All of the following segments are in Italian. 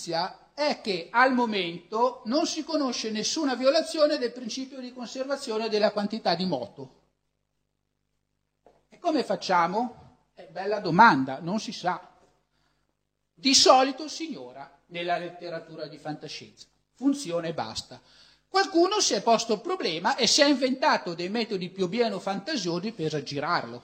Notizia è che al momento non si conosce nessuna violazione del principio di conservazione della quantità di moto. E come facciamo? È bella domanda, non si sa. Di solito si ignora nella letteratura di fantascienza. Funziona e basta. Qualcuno si è posto il problema e si è inventato dei metodi più o meno fantasiosi per aggirarlo.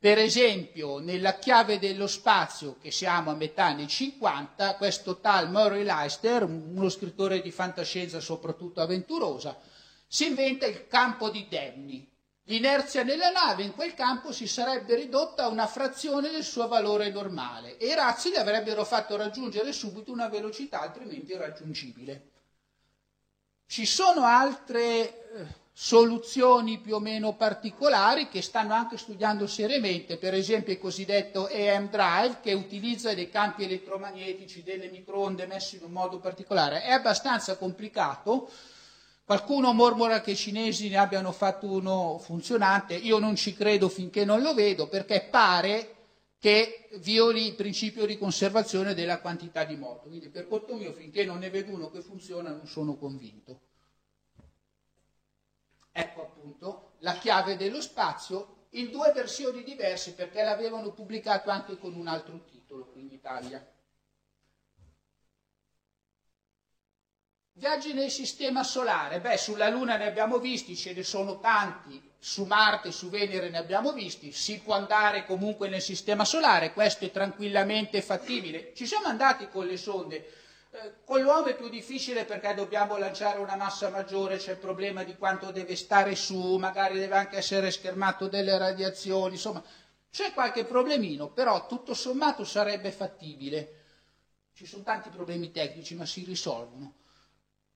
Per esempio, nella chiave dello spazio, che siamo a metà anni 50, questo tal Murray Leister, uno scrittore di fantascienza soprattutto avventurosa, si inventa il campo di Demni. L'inerzia nella nave in quel campo si sarebbe ridotta a una frazione del suo valore normale e i razzi le avrebbero fatto raggiungere subito una velocità altrimenti irraggiungibile. Ci sono altre eh, soluzioni più o meno particolari che stanno anche studiando seriamente, per esempio il cosiddetto EM Drive che utilizza dei campi elettromagnetici, delle microonde messe in un modo particolare. È abbastanza complicato, qualcuno mormora che i cinesi ne abbiano fatto uno funzionante, io non ci credo finché non lo vedo perché pare che violi il principio di conservazione della quantità di moto. Quindi per conto mio finché non ne vedo uno che funziona non sono convinto. Ecco appunto la chiave dello spazio in due versioni diverse perché l'avevano pubblicato anche con un altro titolo qui in Italia. Viaggi nel sistema solare, beh sulla Luna ne abbiamo visti, ce ne sono tanti, su Marte, su Venere ne abbiamo visti, si può andare comunque nel sistema solare, questo è tranquillamente fattibile. Ci siamo andati con le sonde, con l'uomo è più difficile perché dobbiamo lanciare una massa maggiore, c'è il problema di quanto deve stare su, magari deve anche essere schermato delle radiazioni, insomma c'è qualche problemino, però tutto sommato sarebbe fattibile. Ci sono tanti problemi tecnici ma si risolvono.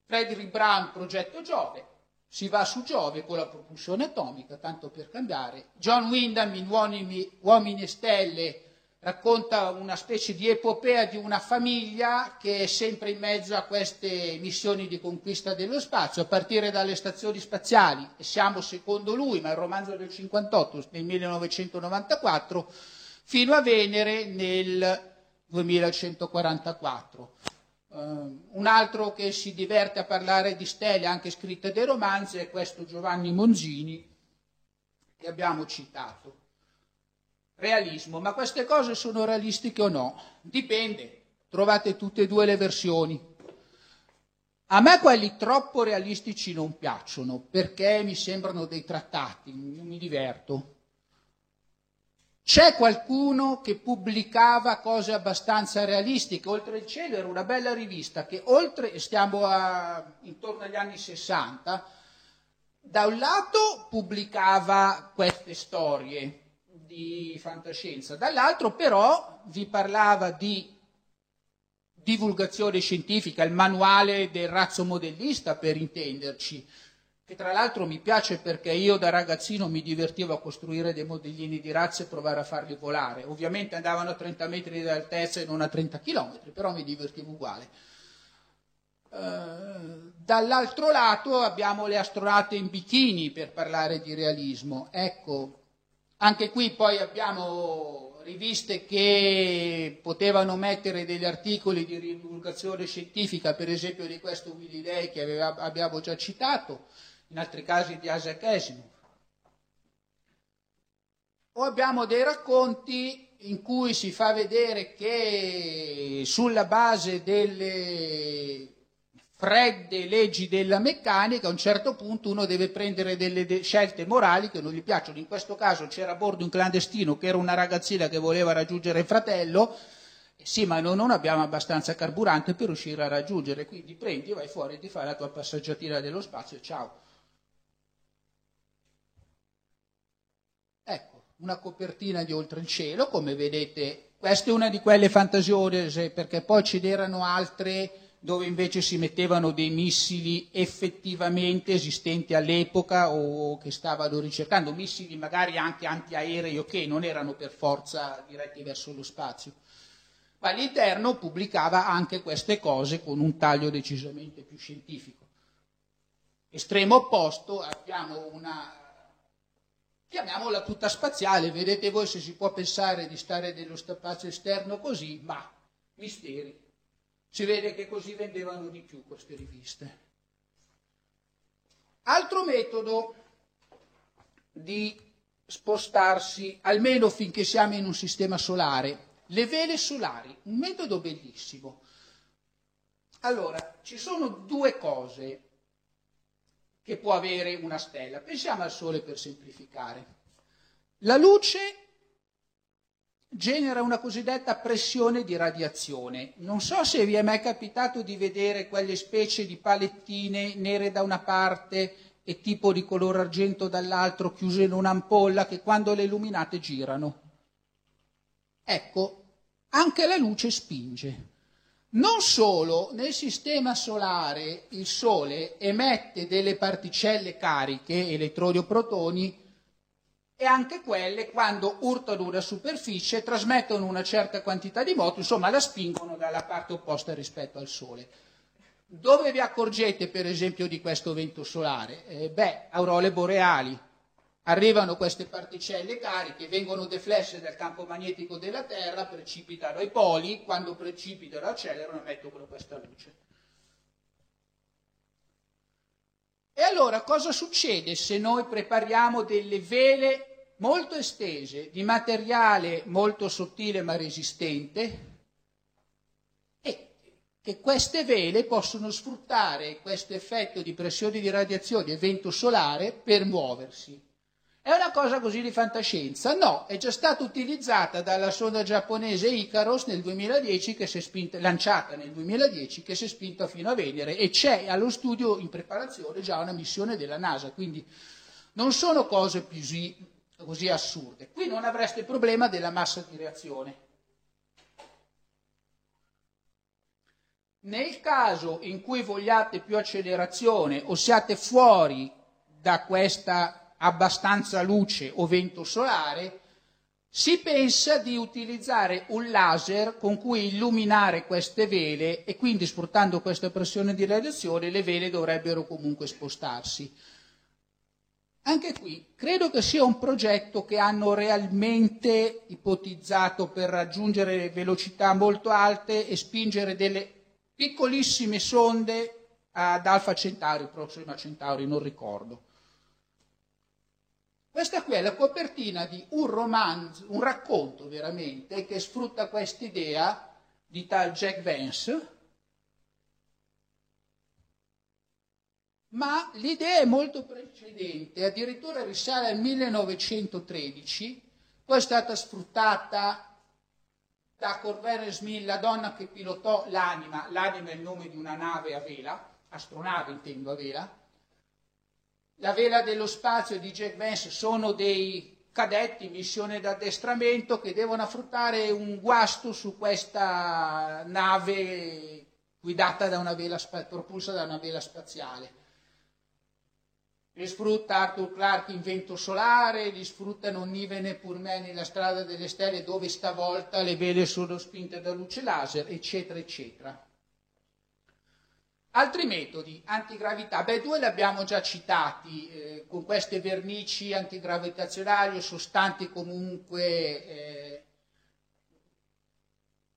Frederick Brown, progetto Giove, si va su Giove con la propulsione atomica, tanto per cambiare. John Wyndham in Uomini, Uomini e Stelle racconta una specie di epopea di una famiglia che è sempre in mezzo a queste missioni di conquista dello spazio, a partire dalle stazioni spaziali, e siamo secondo lui, ma il romanzo del 58, nel 1994, fino a Venere nel 2144. Uh, un altro che si diverte a parlare di stelle, anche scritte dei romanzi, è questo Giovanni Monzini, che abbiamo citato realismo, ma queste cose sono realistiche o no? Dipende, trovate tutte e due le versioni. A me quelli troppo realistici non piacciono perché mi sembrano dei trattati, non mi diverto. C'è qualcuno che pubblicava cose abbastanza realistiche, Oltre il cielo era una bella rivista che oltre, stiamo a, intorno agli anni 60, da un lato pubblicava queste storie, di fantascienza, dall'altro però vi parlava di divulgazione scientifica, il manuale del razzo modellista per intenderci, che tra l'altro mi piace perché io da ragazzino mi divertivo a costruire dei modellini di razze e provare a farli volare. Ovviamente andavano a 30 metri di altezza e non a 30 km, però mi divertivo uguale. Uh, dall'altro lato abbiamo le astronauti in bikini per parlare di realismo. Ecco, anche qui poi abbiamo riviste che potevano mettere degli articoli di divulgazione scientifica, per esempio di questo Willy Day che aveva, abbiamo già citato, in altri casi di Isaac Asimov. O abbiamo dei racconti in cui si fa vedere che sulla base delle fredde leggi della meccanica, a un certo punto uno deve prendere delle de- scelte morali che non gli piacciono. In questo caso c'era a bordo un clandestino che era una ragazzina che voleva raggiungere il fratello, sì, ma noi non abbiamo abbastanza carburante per riuscire a raggiungere, quindi prendi, vai fuori, ti fai la tua passeggiatina dello spazio e ciao. Ecco, una copertina di oltre il cielo, come vedete, questa è una di quelle fantasiose, perché poi ce n'erano altre dove invece si mettevano dei missili effettivamente esistenti all'epoca o che stavano ricercando, missili magari anche antiaerei o che non erano per forza diretti verso lo spazio. Ma all'interno pubblicava anche queste cose con un taglio decisamente più scientifico. Estremo opposto abbiamo una, chiamiamola tutta spaziale, vedete voi se si può pensare di stare nello spazio esterno così, ma misteri. Si vede che così vendevano di più queste riviste. Altro metodo di spostarsi, almeno finché siamo in un sistema solare, le vele solari, un metodo bellissimo. Allora, ci sono due cose che può avere una stella. Pensiamo al Sole per semplificare. La luce genera una cosiddetta pressione di radiazione. Non so se vi è mai capitato di vedere quelle specie di palettine nere da una parte e tipo di colore argento dall'altro chiuse in un'ampolla che quando le illuminate girano. Ecco, anche la luce spinge. Non solo nel sistema solare il Sole emette delle particelle cariche, elettroni o protoni, e anche quelle quando urtano una superficie trasmettono una certa quantità di moto, insomma la spingono dalla parte opposta rispetto al Sole. Dove vi accorgete per esempio di questo vento solare? Eh, beh, aurole boreali. Arrivano queste particelle cariche, vengono deflesse dal campo magnetico della Terra, precipitano ai poli, quando precipitano accelerano e emettono questa luce. E allora cosa succede se noi prepariamo delle vele molto estese, di materiale molto sottile ma resistente, che queste vele possono sfruttare questo effetto di pressione di radiazione e vento solare per muoversi. È una cosa così di fantascienza? No, è già stata utilizzata dalla sonda giapponese Icaros nel 2010, che si è spinta, lanciata nel 2010, che si è spinta fino a Venere e c'è allo studio in preparazione già una missione della NASA, quindi non sono cose più così assurde. Qui non avreste il problema della massa di reazione. Nel caso in cui vogliate più accelerazione o siate fuori da questa abbastanza luce o vento solare, si pensa di utilizzare un laser con cui illuminare queste vele e quindi sfruttando questa pressione di radiazione le vele dovrebbero comunque spostarsi. Anche qui credo che sia un progetto che hanno realmente ipotizzato per raggiungere velocità molto alte e spingere delle piccolissime sonde ad Alfa Centauri, Proxima Centauri, non ricordo. Questa qui è la copertina di un romanzo, un racconto veramente, che sfrutta questa idea di tal Jack Vance, ma l'idea è molto precedente, addirittura risale al 1913, poi è stata sfruttata da Corvère Smith, la donna che pilotò l'anima, l'anima è il nome di una nave a vela, astronave intendo a vela, la vela dello spazio di Jack Vance sono dei cadetti in missione d'addestramento che devono affrontare un guasto su questa nave guidata da una vela, propulsa da una vela spaziale. Li sfrutta Arthur Clarke in vento solare, li sfruttano Niven e Purman nella strada delle stelle dove stavolta le vele sono spinte da luce laser, eccetera, eccetera. Altri metodi, antigravità, beh due li abbiamo già citati, eh, con queste vernici antigravitazionali o sostanti comunque eh,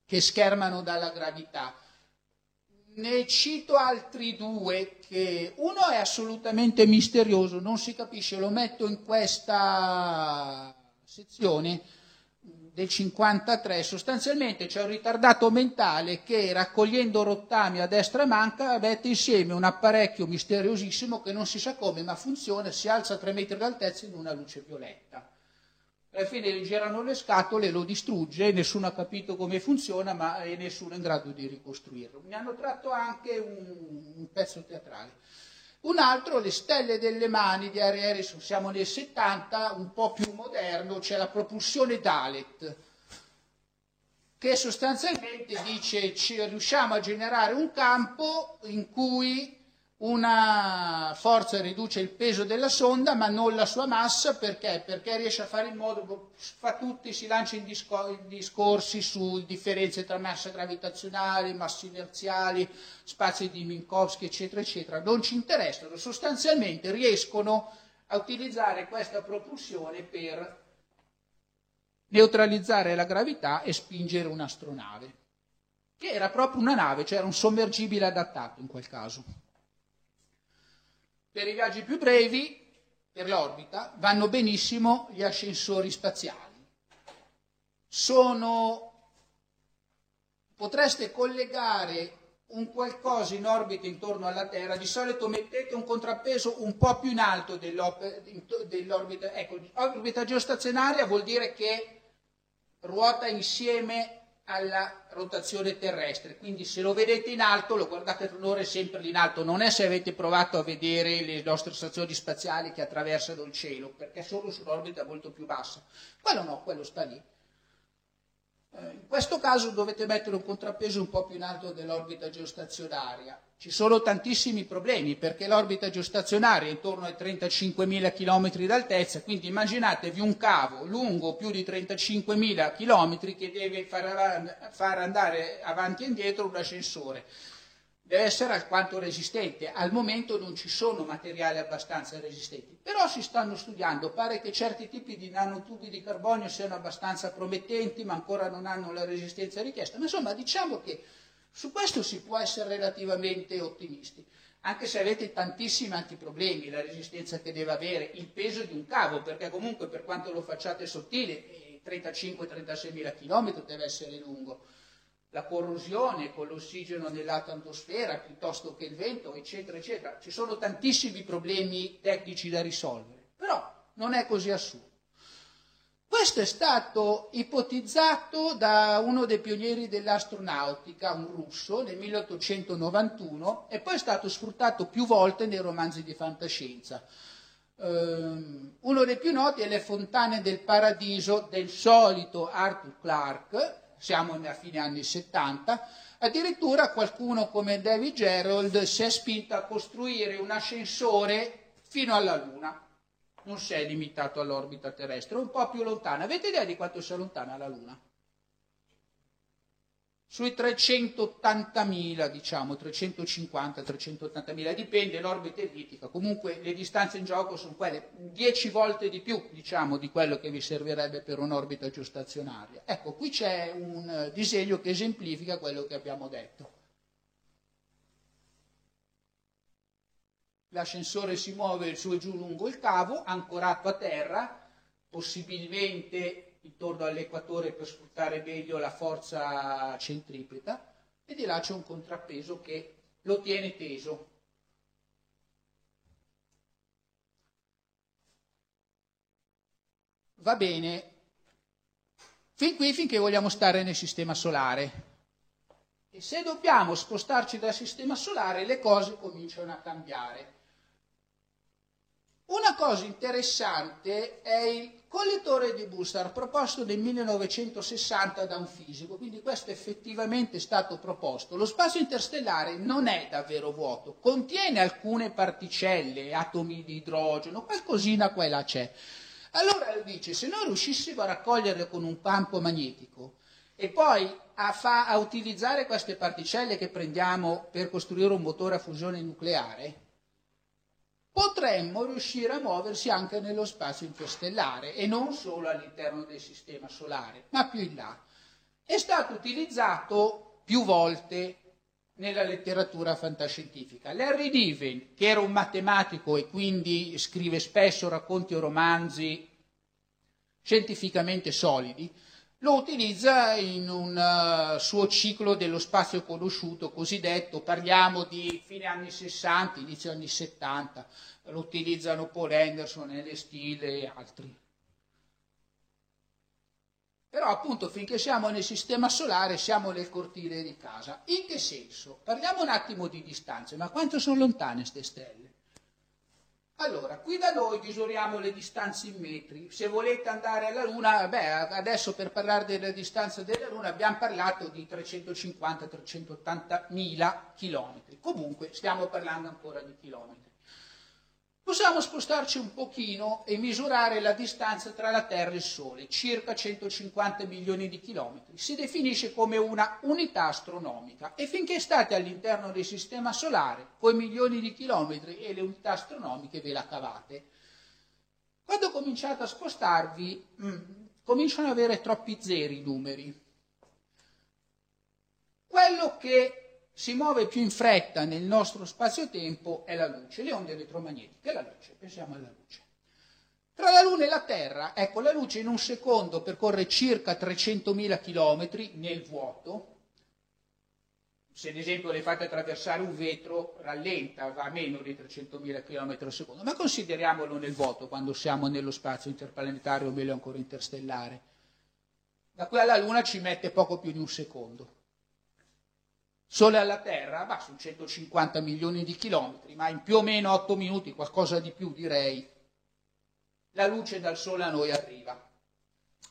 che schermano dalla gravità. Ne cito altri due che uno è assolutamente misterioso, non si capisce, lo metto in questa sezione del 53 sostanzialmente c'è un ritardato mentale che raccogliendo rottami a destra e manca mette insieme un apparecchio misteriosissimo che non si sa come ma funziona, si alza a 3 metri d'altezza in una luce violetta. Alla fine girano le scatole, lo distrugge, nessuno ha capito come funziona ma nessuno è in grado di ricostruirlo. Mi hanno tratto anche un, un pezzo teatrale. Un altro, le stelle delle mani di Harry Harrison, siamo nel 70, un po' più moderno, c'è la propulsione Dalet, che sostanzialmente dice ci riusciamo a generare un campo in cui una forza riduce il peso della sonda ma non la sua massa perché? Perché riesce a fare in modo, fa tutti, si lancia in, discor- in discorsi su differenze tra massa gravitazionali, masse inerziali, spazi di Minkowski eccetera eccetera, non ci interessano, sostanzialmente riescono a utilizzare questa propulsione per neutralizzare la gravità e spingere un'astronave, che era proprio una nave, cioè era un sommergibile adattato in quel caso. Per i viaggi più brevi, per l'orbita, vanno benissimo gli ascensori spaziali. Sono... Potreste collegare un qualcosa in orbita intorno alla Terra, di solito mettete un contrappeso un po' più in alto dell'orbita. Ecco, l'orbita geostazionaria vuol dire che ruota insieme alla rotazione terrestre. Quindi se lo vedete in alto, lo guardate un'ora sempre in alto. Non è se avete provato a vedere le nostre stazioni spaziali che attraversano il cielo, perché sono su un'orbita molto più bassa. Quello no, quello sta lì. Eh, in questo caso dovete mettere un contrappeso un po' più in alto dell'orbita geostazionaria. Ci sono tantissimi problemi perché l'orbita geostazionaria è intorno ai 35.000 km d'altezza, quindi immaginatevi un cavo lungo più di 35.000 km che deve far, andare avanti e indietro un ascensore. Deve essere alquanto resistente. Al momento non ci sono materiali abbastanza resistenti, però si stanno studiando. Pare che certi tipi di nanotubi di carbonio siano abbastanza promettenti, ma ancora non hanno la resistenza richiesta. Ma insomma, diciamo che su questo si può essere relativamente ottimisti, anche se avete tantissimi altri problemi, la resistenza che deve avere, il peso di un cavo, perché comunque per quanto lo facciate sottile, 35-36 mila km deve essere lungo, la corrosione con l'ossigeno nell'atmosfera piuttosto che il vento, eccetera, eccetera. Ci sono tantissimi problemi tecnici da risolvere, però non è così assurdo. Questo è stato ipotizzato da uno dei pionieri dell'astronautica, un russo, nel 1891 e poi è stato sfruttato più volte nei romanzi di fantascienza. Um, uno dei più noti è Le fontane del paradiso del solito Arthur Clarke, siamo a fine anni 70, addirittura qualcuno come David Gerald si è spinto a costruire un ascensore fino alla Luna. Non si è limitato all'orbita terrestre, è un po' più lontana. Avete idea di quanto sia lontana la Luna? sui 380.000, diciamo, 350-380.000, dipende l'orbita ellittica, comunque le distanze in gioco sono quelle 10 volte di più, diciamo, di quello che vi servirebbe per un'orbita geostazionaria. Ecco, qui c'è un disegno che esemplifica quello che abbiamo detto. L'ascensore si muove su e giù lungo il cavo, ancorato a terra, possibilmente intorno all'equatore per sfruttare meglio la forza centripeta e di là c'è un contrappeso che lo tiene teso. Va bene, fin qui finché vogliamo stare nel sistema solare. E se dobbiamo spostarci dal sistema solare le cose cominciano a cambiare. Una cosa interessante è il collettore di Bussard proposto nel 1960 da un fisico, quindi questo effettivamente è stato proposto. Lo spazio interstellare non è davvero vuoto, contiene alcune particelle, atomi di idrogeno, qualcosina qua e là c'è. Allora dice, se noi riuscissimo a raccoglierle con un campo magnetico e poi a, fa, a utilizzare queste particelle che prendiamo per costruire un motore a fusione nucleare, potremmo riuscire a muoversi anche nello spazio interstellare e non solo all'interno del sistema solare, ma più in là. È stato utilizzato più volte nella letteratura fantascientifica. Larry Niven, che era un matematico e quindi scrive spesso racconti o romanzi scientificamente solidi, lo utilizza in un uh, suo ciclo dello spazio conosciuto cosiddetto, parliamo di fine anni 60, inizio anni 70, lo utilizzano Paul Anderson, L. Steele e altri. Però appunto finché siamo nel sistema solare siamo nel cortile di casa. In che senso? Parliamo un attimo di distanze, ma quanto sono lontane queste stelle? Allora, qui da noi misuriamo le distanze in metri. Se volete andare alla Luna, beh, adesso per parlare della distanza della Luna abbiamo parlato di 350-380 mila chilometri. Comunque stiamo parlando ancora di chilometri. Possiamo spostarci un pochino e misurare la distanza tra la Terra e il Sole, circa 150 milioni di chilometri. Si definisce come una unità astronomica e finché state all'interno del Sistema Solare, con milioni di chilometri e le unità astronomiche ve la cavate. Quando cominciate a spostarvi, mh, cominciano ad avere troppi zeri i numeri. Quello che si muove più in fretta nel nostro spazio-tempo è la luce, le onde elettromagnetiche, la luce, pensiamo alla luce. Tra la Luna e la Terra, ecco, la luce in un secondo percorre circa 300.000 km nel vuoto. Se ad esempio le fate attraversare un vetro, rallenta, va a meno di 300.000 km al secondo, ma consideriamolo nel vuoto quando siamo nello spazio interplanetario o meglio ancora interstellare. Da qui alla Luna ci mette poco più di un secondo. Sole alla Terra, bah, sono 150 milioni di chilometri, ma in più o meno 8 minuti, qualcosa di più direi, la luce dal Sole a noi arriva.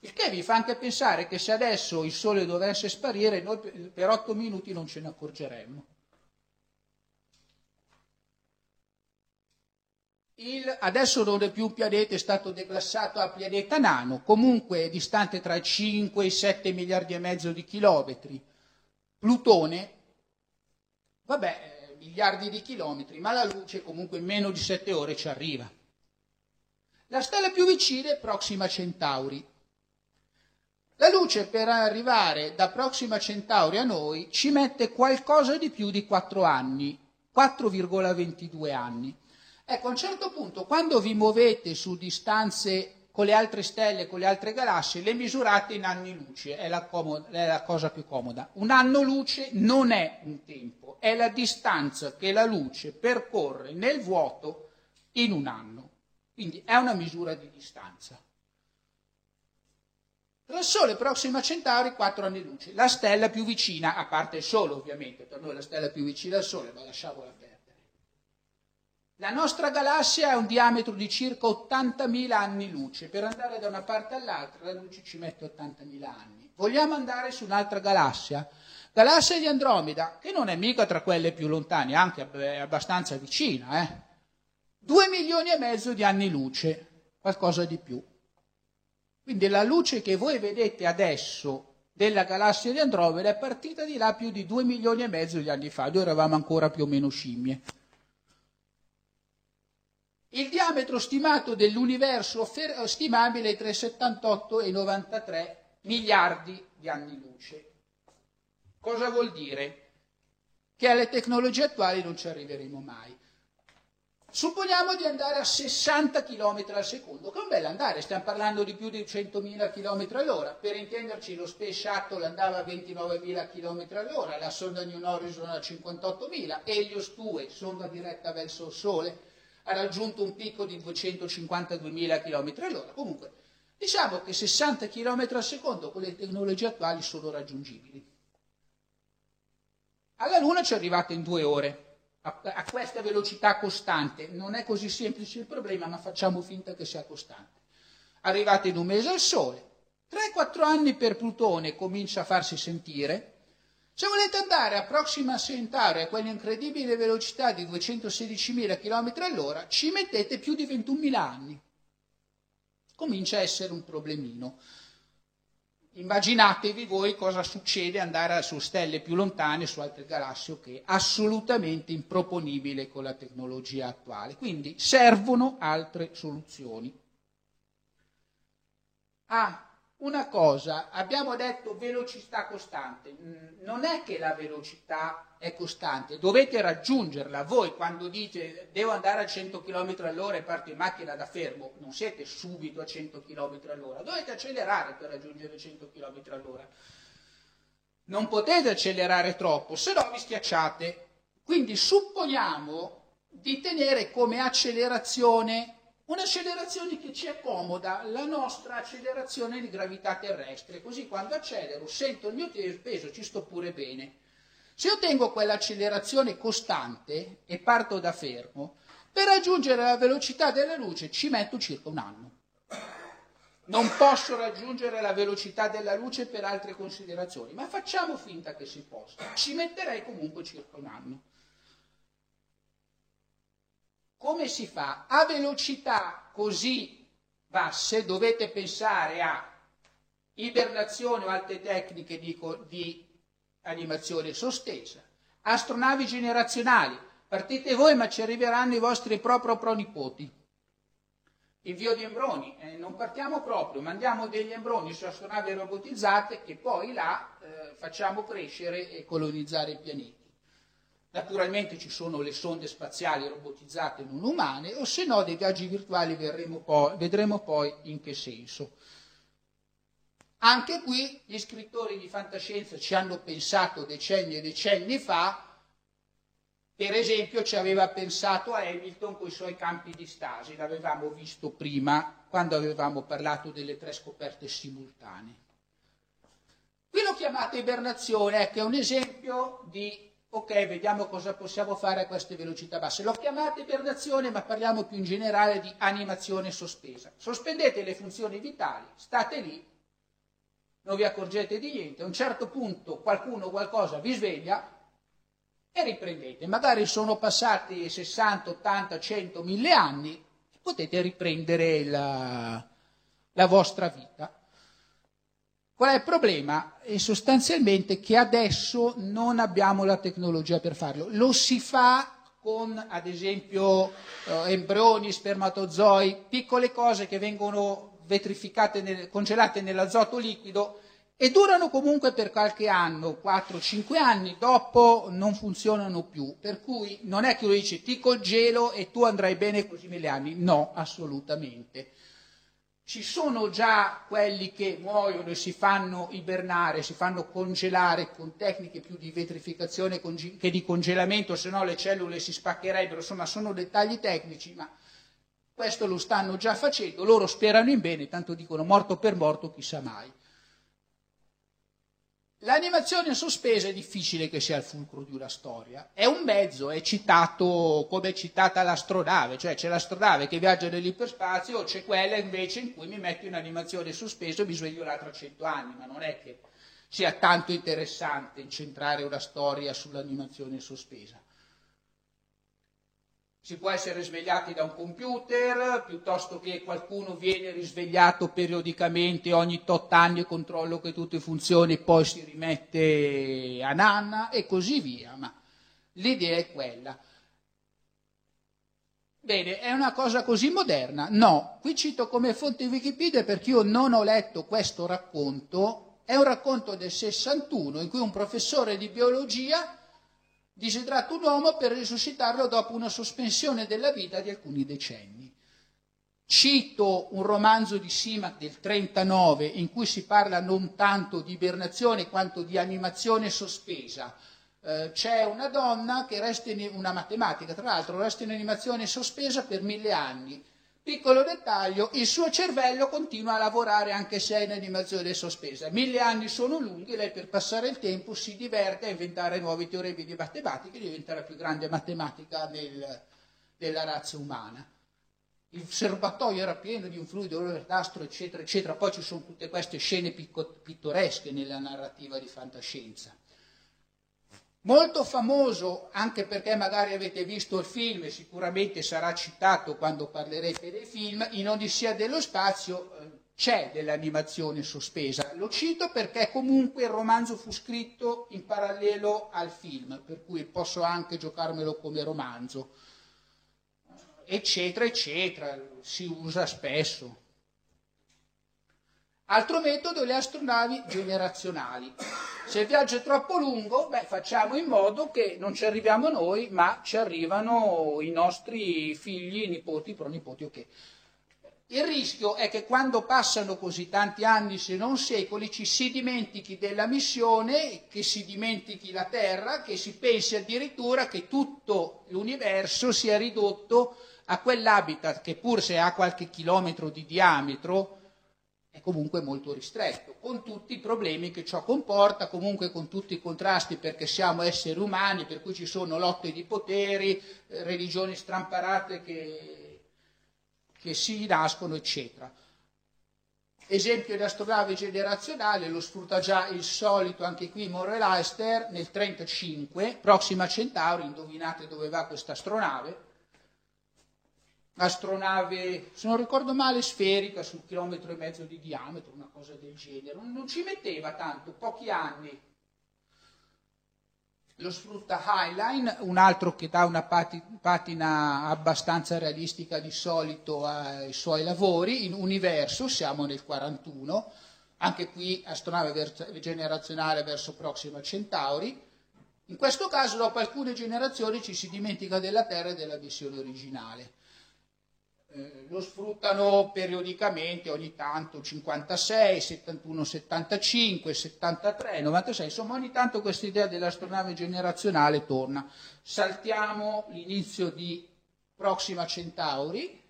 Il che vi fa anche pensare che se adesso il Sole dovesse sparire, noi per 8 minuti non ce ne accorgeremmo. Il, adesso non è più un pianeta, è stato declassato a pianeta nano, comunque distante tra 5 e 7 miliardi e mezzo di chilometri. Plutone Vabbè, eh, miliardi di chilometri, ma la luce comunque in meno di sette ore ci arriva. La stella più vicina è Proxima Centauri. La luce per arrivare da Proxima Centauri a noi ci mette qualcosa di più di 4 anni, 4,22 anni. Ecco, a un certo punto, quando vi muovete su distanze con le altre stelle, con le altre galassie, le misurate in anni luce, è la, comoda, è la cosa più comoda. Un anno luce non è un tempo, è la distanza che la luce percorre nel vuoto in un anno. Quindi è una misura di distanza. Tra il Sole Prossima Centauri 4 anni luce, la stella più vicina, a parte il Sole ovviamente, per noi la stella più vicina al Sole, ma lasciamola perdere. La nostra galassia ha un diametro di circa 80.000 anni luce. Per andare da una parte all'altra la luce ci mette 80.000 anni. Vogliamo andare su un'altra galassia? Galassia di Andromeda, che non è mica tra quelle più lontane, anche abbastanza vicina, eh? 2 milioni e mezzo di anni luce, qualcosa di più. Quindi la luce che voi vedete adesso della galassia di Andromeda è partita di là più di 2 milioni e mezzo di anni fa, noi eravamo ancora più o meno scimmie. Il diametro stimato dell'universo stimabile è tra 78 e 93 miliardi di anni luce. Cosa vuol dire? Che alle tecnologie attuali non ci arriveremo mai. Supponiamo di andare a 60 km al secondo, che è un bel andare, stiamo parlando di più di 100.000 km all'ora. Per intenderci, lo Space Shuttle andava a 29.000 km all'ora, la sonda New Horizon a 58.000, Helios 2, sonda diretta verso il Sole, ha raggiunto un picco di 252.000 km all'ora. Comunque, diciamo che 60 km al secondo con le tecnologie attuali sono raggiungibili. Alla Luna ci arrivate in due ore a, a questa velocità costante. Non è così semplice il problema, ma facciamo finta che sia costante. Arrivate in un mese al Sole, 3-4 anni per Plutone comincia a farsi sentire. Se volete andare a Proxima Centauri a quell'incredibile velocità di 216.000 km all'ora, ci mettete più di 21.000 anni. Comincia a essere un problemino. Immaginatevi voi cosa succede andare su stelle più lontane, su altre galassie, che è assolutamente improponibile con la tecnologia attuale. Quindi servono altre soluzioni. Ah, una cosa, abbiamo detto velocità costante, mm, non è che la velocità è costante, dovete raggiungerla. Voi quando dite devo andare a 100 km all'ora e parto in macchina da fermo, non siete subito a 100 km all'ora, dovete accelerare per raggiungere 100 km all'ora. Non potete accelerare troppo, se no vi schiacciate. Quindi supponiamo di tenere come accelerazione Un'accelerazione che ci accomoda la nostra accelerazione di gravità terrestre, così quando accelero sento il mio peso, ci sto pure bene. Se io tengo quell'accelerazione costante e parto da fermo, per raggiungere la velocità della luce ci metto circa un anno. Non posso raggiungere la velocità della luce per altre considerazioni, ma facciamo finta che si possa. Ci metterei comunque circa un anno. Come si fa? A velocità così basse dovete pensare a ibernazione o altre tecniche di, di animazione sospesa, astronavi generazionali, partite voi ma ci arriveranno i vostri proprio pronipoti. Invio di embroni, eh, non partiamo proprio, mandiamo degli embroni su astronavi robotizzate che poi là eh, facciamo crescere e colonizzare i pianeti. Naturalmente ci sono le sonde spaziali robotizzate non umane, o se no dei viaggi virtuali poi, vedremo poi in che senso. Anche qui gli scrittori di fantascienza ci hanno pensato decenni e decenni fa, per esempio ci aveva pensato Hamilton con i suoi campi di stasi, l'avevamo visto prima quando avevamo parlato delle tre scoperte simultanee. Qui lo chiamate ibernazione, ecco, è un esempio di ok, vediamo cosa possiamo fare a queste velocità basse. L'ho chiamata ibernazione, ma parliamo più in generale di animazione sospesa. Sospendete le funzioni vitali, state lì, non vi accorgete di niente, a un certo punto qualcuno qualcosa vi sveglia e riprendete. Magari sono passati 60, 80, 100, 1000 anni, potete riprendere la, la vostra vita. Qual è il problema? È sostanzialmente che adesso non abbiamo la tecnologia per farlo. Lo si fa con, ad esempio, eh, embrioni, spermatozoi, piccole cose che vengono vetrificate, nel, congelate nell'azoto liquido e durano comunque per qualche anno, 4-5 anni, dopo non funzionano più. Per cui non è che uno dice ti congelo e tu andrai bene così mille anni. No, assolutamente. Ci sono già quelli che muoiono e si fanno ibernare, si fanno congelare con tecniche più di vetrificazione che di congelamento, se no le cellule si spaccherebbero, insomma sono dettagli tecnici, ma questo lo stanno già facendo, loro sperano in bene, tanto dicono morto per morto, chissà mai. L'animazione sospesa è difficile che sia il fulcro di una storia, è un mezzo, è citato come è citata l'astronave, cioè c'è l'astronave che viaggia nell'iperspazio c'è quella invece in cui mi metto in animazione sospesa e mi sveglio là tra cento anni, ma non è che sia tanto interessante incentrare una storia sull'animazione sospesa. Si può essere svegliati da un computer, piuttosto che qualcuno viene risvegliato periodicamente ogni tot anni e controllo che tutto funzioni, poi si rimette a nanna e così via. Ma l'idea è quella. Bene, è una cosa così moderna? No, qui cito come fonte Wikipedia perché io non ho letto questo racconto, è un racconto del 61 in cui un professore di biologia disidrata un uomo per risuscitarlo dopo una sospensione della vita di alcuni decenni. Cito un romanzo di Simac del 39 in cui si parla non tanto di ibernazione quanto di animazione sospesa. Eh, c'è una donna che resta in una matematica, tra l'altro, resta in animazione sospesa per mille anni Piccolo dettaglio, il suo cervello continua a lavorare anche se è in animazione sospesa. Mille anni sono lunghi, lei per passare il tempo si diverte a inventare nuovi teoremi di matematica e diventa la più grande matematica del, della razza umana. Il serbatoio era pieno di un fluido nastro, eccetera, eccetera. Poi ci sono tutte queste scene pittoresche nella narrativa di fantascienza. Molto famoso, anche perché magari avete visto il film e sicuramente sarà citato quando parlerete dei film, in Odissea dello Spazio eh, c'è dell'animazione sospesa. Lo cito perché comunque il romanzo fu scritto in parallelo al film, per cui posso anche giocarmelo come romanzo, eccetera, eccetera, si usa spesso. Altro metodo, le astronavi generazionali. Se il viaggio è troppo lungo, beh, facciamo in modo che non ci arriviamo noi, ma ci arrivano i nostri figli, nipoti, pronipoti, ok. Il rischio è che quando passano così tanti anni, se non secoli, ci si dimentichi della missione, che si dimentichi la Terra, che si pensi addirittura che tutto l'universo sia ridotto a quell'habitat che pur se ha qualche chilometro di diametro, è comunque molto ristretto, con tutti i problemi che ciò comporta, comunque con tutti i contrasti perché siamo esseri umani, per cui ci sono lotte di poteri, eh, religioni stramparate che, che si nascono, eccetera. Esempio di astronave generazionale lo sfrutta già il solito, anche qui Morel Leister, nel 1935, Proxima Centauri, indovinate dove va questa astronave, astronave, se non ricordo male, sferica su un chilometro e mezzo di diametro, una cosa del genere. Non ci metteva tanto, pochi anni. Lo sfrutta Highline, un altro che dà una patina abbastanza realistica di solito ai suoi lavori. In Universo siamo nel 41, anche qui astronave generazionale verso Proxima Centauri. In questo caso, dopo alcune generazioni, ci si dimentica della Terra e della missione originale. Eh, lo sfruttano periodicamente, ogni tanto 56, 71, 75, 73, 96, insomma ogni tanto questa idea dell'astronave generazionale torna. Saltiamo l'inizio di Proxima Centauri.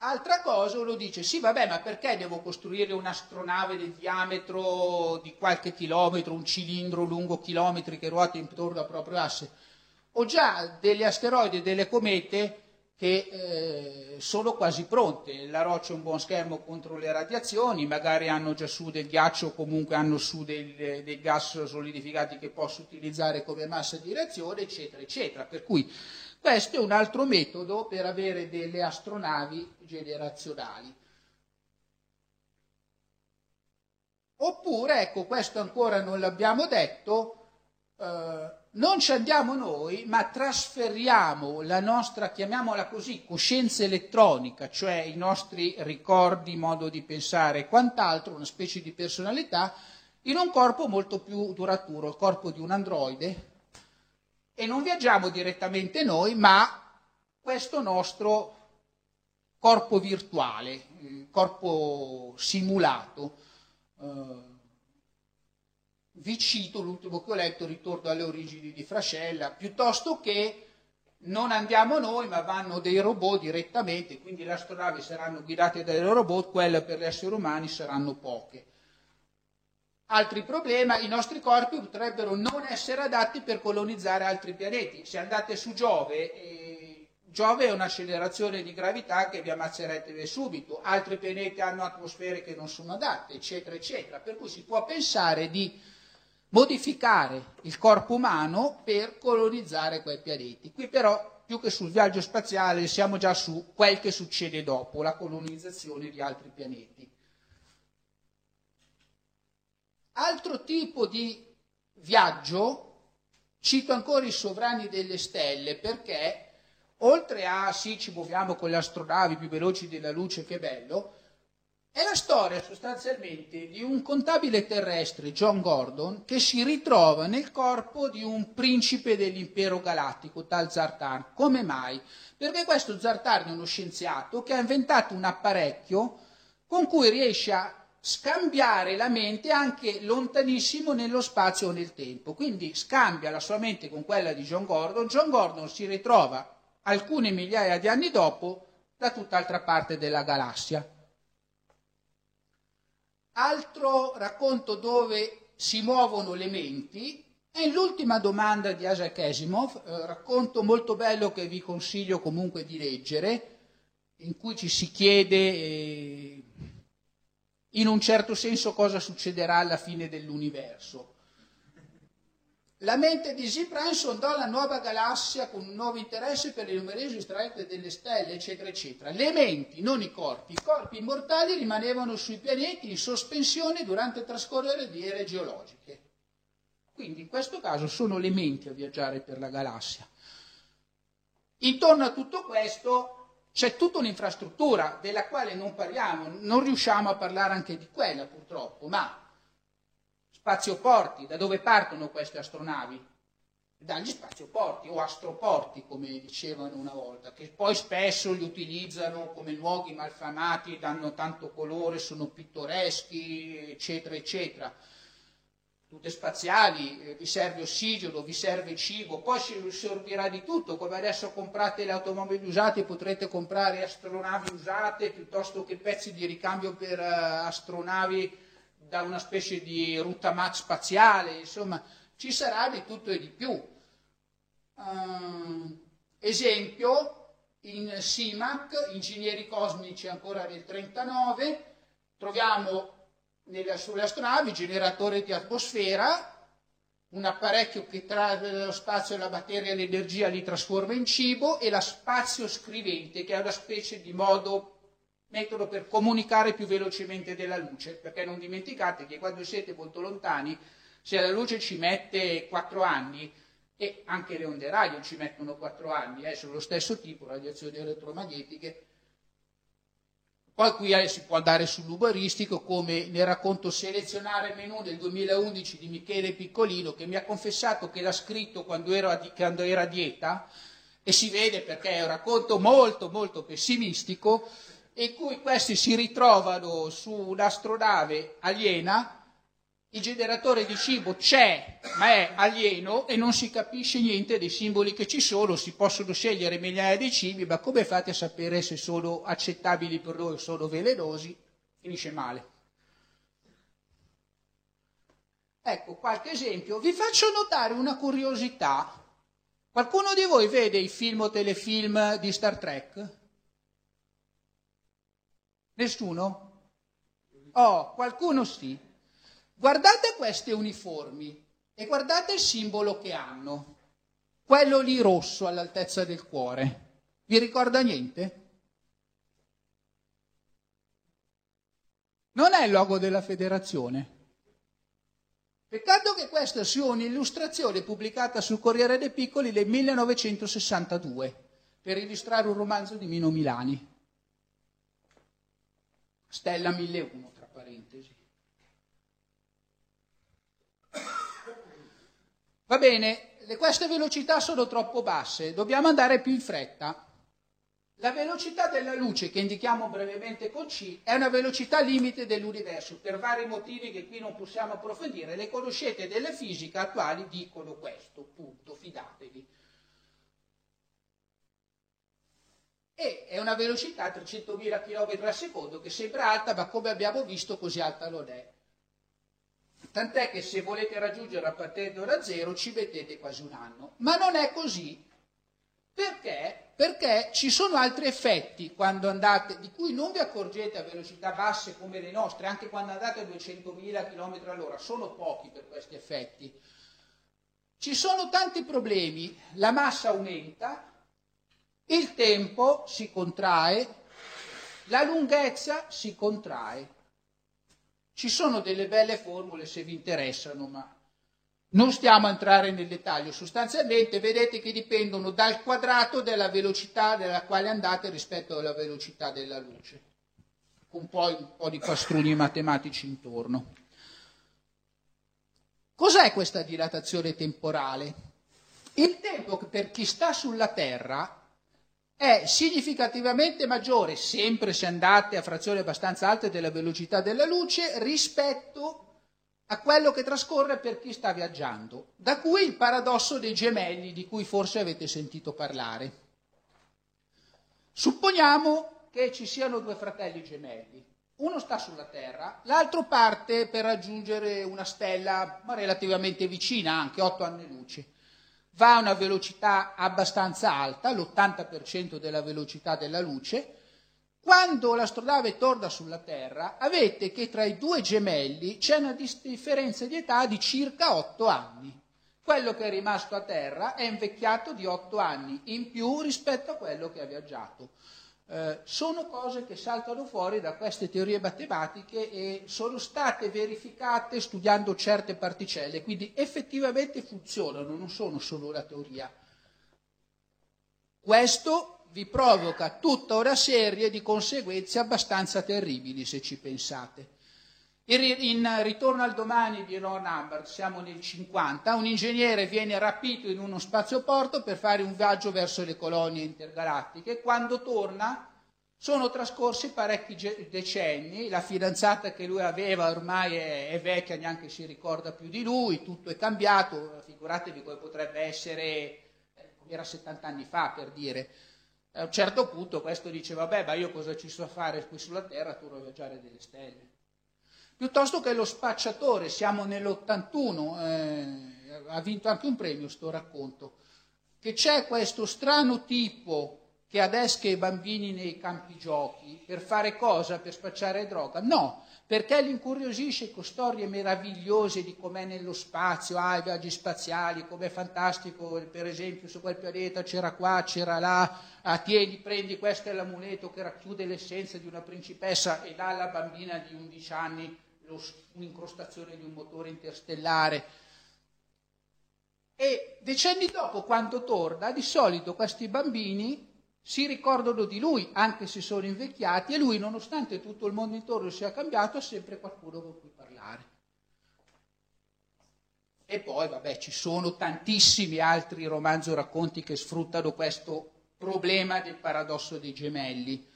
Altra cosa, uno dice, sì vabbè, ma perché devo costruire un'astronave di diametro di qualche chilometro, un cilindro lungo chilometri che ruota intorno al proprio asse? Ho già degli asteroidi e delle comete che eh, sono quasi pronte. La roccia è un buon schermo contro le radiazioni, magari hanno già su del ghiaccio o comunque hanno su dei, dei gas solidificati che posso utilizzare come massa di reazione, eccetera, eccetera. Per cui questo è un altro metodo per avere delle astronavi generazionali. Oppure, ecco, questo ancora non l'abbiamo detto, eh, non ci andiamo noi, ma trasferiamo la nostra, chiamiamola così, coscienza elettronica, cioè i nostri ricordi, modo di pensare e quant'altro, una specie di personalità, in un corpo molto più duraturo, il corpo di un androide, e non viaggiamo direttamente noi, ma questo nostro corpo virtuale, corpo simulato. Vi cito l'ultimo che ho letto, Ritorno alle origini di Frascella, piuttosto che non andiamo noi, ma vanno dei robot direttamente, quindi le astronavi saranno guidate dai robot, quelle per gli esseri umani saranno poche. Altri problema, i nostri corpi potrebbero non essere adatti per colonizzare altri pianeti. Se andate su Giove, eh, Giove è un'accelerazione di gravità che vi ammazzerete subito, altri pianeti hanno atmosfere che non sono adatte, eccetera, eccetera. Per cui si può pensare di modificare il corpo umano per colonizzare quei pianeti. Qui però, più che sul viaggio spaziale, siamo già su quel che succede dopo, la colonizzazione di altri pianeti. Altro tipo di viaggio, cito ancora i sovrani delle stelle perché oltre a sì ci muoviamo con le astronavi più veloci della luce, che bello, è la storia sostanzialmente di un contabile terrestre, John Gordon, che si ritrova nel corpo di un principe dell'impero galattico, tal Zartan. Come mai? Perché questo Zartan è uno scienziato che ha inventato un apparecchio con cui riesce a scambiare la mente anche lontanissimo nello spazio o nel tempo. Quindi scambia la sua mente con quella di John Gordon. John Gordon si ritrova alcune migliaia di anni dopo da tutt'altra parte della galassia. Altro racconto dove si muovono le menti è l'ultima domanda di Isaac Asimov, eh, racconto molto bello che vi consiglio comunque di leggere, in cui ci si chiede eh, in un certo senso cosa succederà alla fine dell'universo. La mente di Zipran sondò la nuova galassia con un nuovo interesse per le numerose strette delle stelle, eccetera, eccetera. Le menti, non i corpi. I corpi immortali rimanevano sui pianeti in sospensione durante il trascorrere di ere geologiche. Quindi in questo caso sono le menti a viaggiare per la galassia. Intorno a tutto questo c'è tutta un'infrastruttura della quale non parliamo, non riusciamo a parlare anche di quella purtroppo, ma spazioporti, da dove partono queste astronavi? Dagli spazioporti o astroporti, come dicevano una volta, che poi spesso li utilizzano come luoghi malfamati, danno tanto colore, sono pittoreschi, eccetera, eccetera tutte spaziali, eh, vi serve ossigeno, vi serve cibo, poi si servirà di tutto, come adesso comprate le automobili usate potrete comprare astronavi usate piuttosto che pezzi di ricambio per uh, astronavi da una specie di routamat spaziale, insomma ci sarà di tutto e di più. Uh, esempio, in SIMAC, Ingegneri Cosmici ancora nel 1939, troviamo nelle, sulle astronavi, generatore di atmosfera, un apparecchio che trae dallo spazio la materia e l'energia li trasforma in cibo e la spazio scrivente che è una specie di modo metodo per comunicare più velocemente della luce, perché non dimenticate che quando siete molto lontani, se la luce ci mette 4 anni, e anche le onde radio ci mettono 4 anni, eh, sono lo stesso tipo, radiazioni elettromagnetiche, poi qui eh, si può andare sull'umoristico come nel racconto Selezionare menù del 2011 di Michele Piccolino che mi ha confessato che l'ha scritto quando era, quando era a dieta e si vede perché è un racconto molto molto pessimistico in cui questi si ritrovano su un'astronave aliena il generatore di cibo c'è, ma è alieno e non si capisce niente dei simboli che ci sono, si possono scegliere migliaia di cibi, ma come fate a sapere se sono accettabili per noi o sono velenosi? Finisce male. Ecco qualche esempio. Vi faccio notare una curiosità. Qualcuno di voi vede i film o telefilm di Star Trek? Nessuno? Oh, qualcuno sì. Guardate queste uniformi e guardate il simbolo che hanno, quello lì rosso all'altezza del cuore. Vi ricorda niente? Non è il logo della federazione. Peccato che questa sia un'illustrazione pubblicata sul Corriere dei Piccoli del 1962 per illustrare un romanzo di Mino Milani. Stella 1001, tra parentesi. Va bene, queste velocità sono troppo basse, dobbiamo andare più in fretta. La velocità della luce, che indichiamo brevemente con C, è una velocità limite dell'universo, per vari motivi che qui non possiamo approfondire. Le conoscete delle fisiche attuali dicono questo, punto, fidatevi. E è una velocità 300.000 km al secondo che sembra alta, ma come abbiamo visto così alta non è. Tant'è che se volete raggiungerla partendo da zero ci mettete quasi un anno. Ma non è così. Perché? Perché ci sono altri effetti quando andate, di cui non vi accorgete a velocità basse come le nostre, anche quando andate a 200.000 km all'ora, sono pochi per questi effetti. Ci sono tanti problemi, la massa aumenta, il tempo si contrae, la lunghezza si contrae. Ci sono delle belle formule se vi interessano, ma non stiamo a entrare nel dettaglio. Sostanzialmente vedete che dipendono dal quadrato della velocità della quale andate rispetto alla velocità della luce, con poi un po' di pastrugni matematici intorno. Cos'è questa dilatazione temporale? Il tempo per chi sta sulla Terra è significativamente maggiore, sempre se andate a frazioni abbastanza alte della velocità della luce, rispetto a quello che trascorre per chi sta viaggiando. Da cui il paradosso dei gemelli di cui forse avete sentito parlare. Supponiamo che ci siano due fratelli gemelli. Uno sta sulla Terra, l'altro parte per raggiungere una stella relativamente vicina, anche 8 anni luce. Va a una velocità abbastanza alta, l'80% della velocità della luce. Quando l'astronave torna sulla Terra, avete che tra i due gemelli c'è una differenza di età di circa 8 anni. Quello che è rimasto a Terra è invecchiato di 8 anni in più rispetto a quello che ha viaggiato. Eh, sono cose che saltano fuori da queste teorie matematiche e sono state verificate studiando certe particelle, quindi effettivamente funzionano, non sono solo la teoria. Questo vi provoca tutta una serie di conseguenze abbastanza terribili, se ci pensate. In Ritorno al domani di Ron Hubbard, siamo nel 50, un ingegnere viene rapito in uno spazioporto per fare un viaggio verso le colonie intergalattiche. Quando torna sono trascorsi parecchi decenni, la fidanzata che lui aveva ormai è, è vecchia, neanche si ricorda più di lui, tutto è cambiato, figuratevi come potrebbe essere, eh, era 70 anni fa per dire. A un certo punto questo dice, vabbè, ma io cosa ci so fare qui sulla Terra, torno a viaggiare delle stelle piuttosto che lo spacciatore, siamo nell'81, eh, ha vinto anche un premio sto racconto, che c'è questo strano tipo che adesca i bambini nei campi giochi per fare cosa? Per spacciare droga? No, perché li incuriosisce con storie meravigliose di com'è nello spazio, ah, i viaggi spaziali, com'è fantastico, per esempio su quel pianeta c'era qua, c'era là, ah, tieni, prendi, questo è l'amuleto che racchiude l'essenza di una principessa e dà alla bambina di 11 anni lo, un'incrostazione di un motore interstellare. E decenni dopo, quando torna, di solito questi bambini si ricordano di lui, anche se sono invecchiati, e lui, nonostante tutto il mondo intorno sia cambiato, ha sempre qualcuno con cui parlare. E poi, vabbè, ci sono tantissimi altri romanzi o racconti che sfruttano questo problema del paradosso dei gemelli.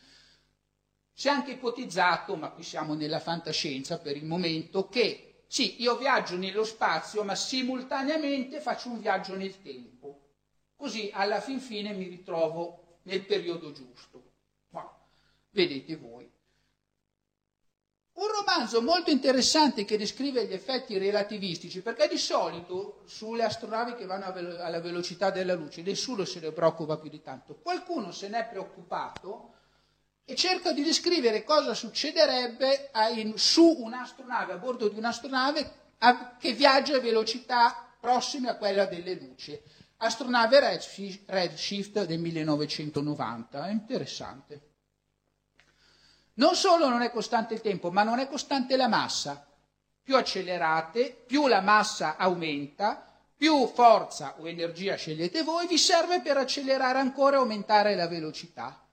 Si è anche ipotizzato, ma qui siamo nella fantascienza per il momento, che sì, io viaggio nello spazio, ma simultaneamente faccio un viaggio nel tempo. Così alla fin fine mi ritrovo nel periodo giusto. Ma vedete voi. Un romanzo molto interessante che descrive gli effetti relativistici, perché di solito sulle astronavi che vanno alla velocità della luce nessuno se ne preoccupa più di tanto. Qualcuno se n'è preoccupato e cerca di descrivere cosa succederebbe su un'astronave, a bordo di un'astronave che viaggia a velocità prossime a quella delle luci. Astronave Redshift, Redshift del 1990, è interessante. Non solo non è costante il tempo, ma non è costante la massa. Più accelerate, più la massa aumenta, più forza o energia scegliete voi, vi serve per accelerare ancora e aumentare la velocità.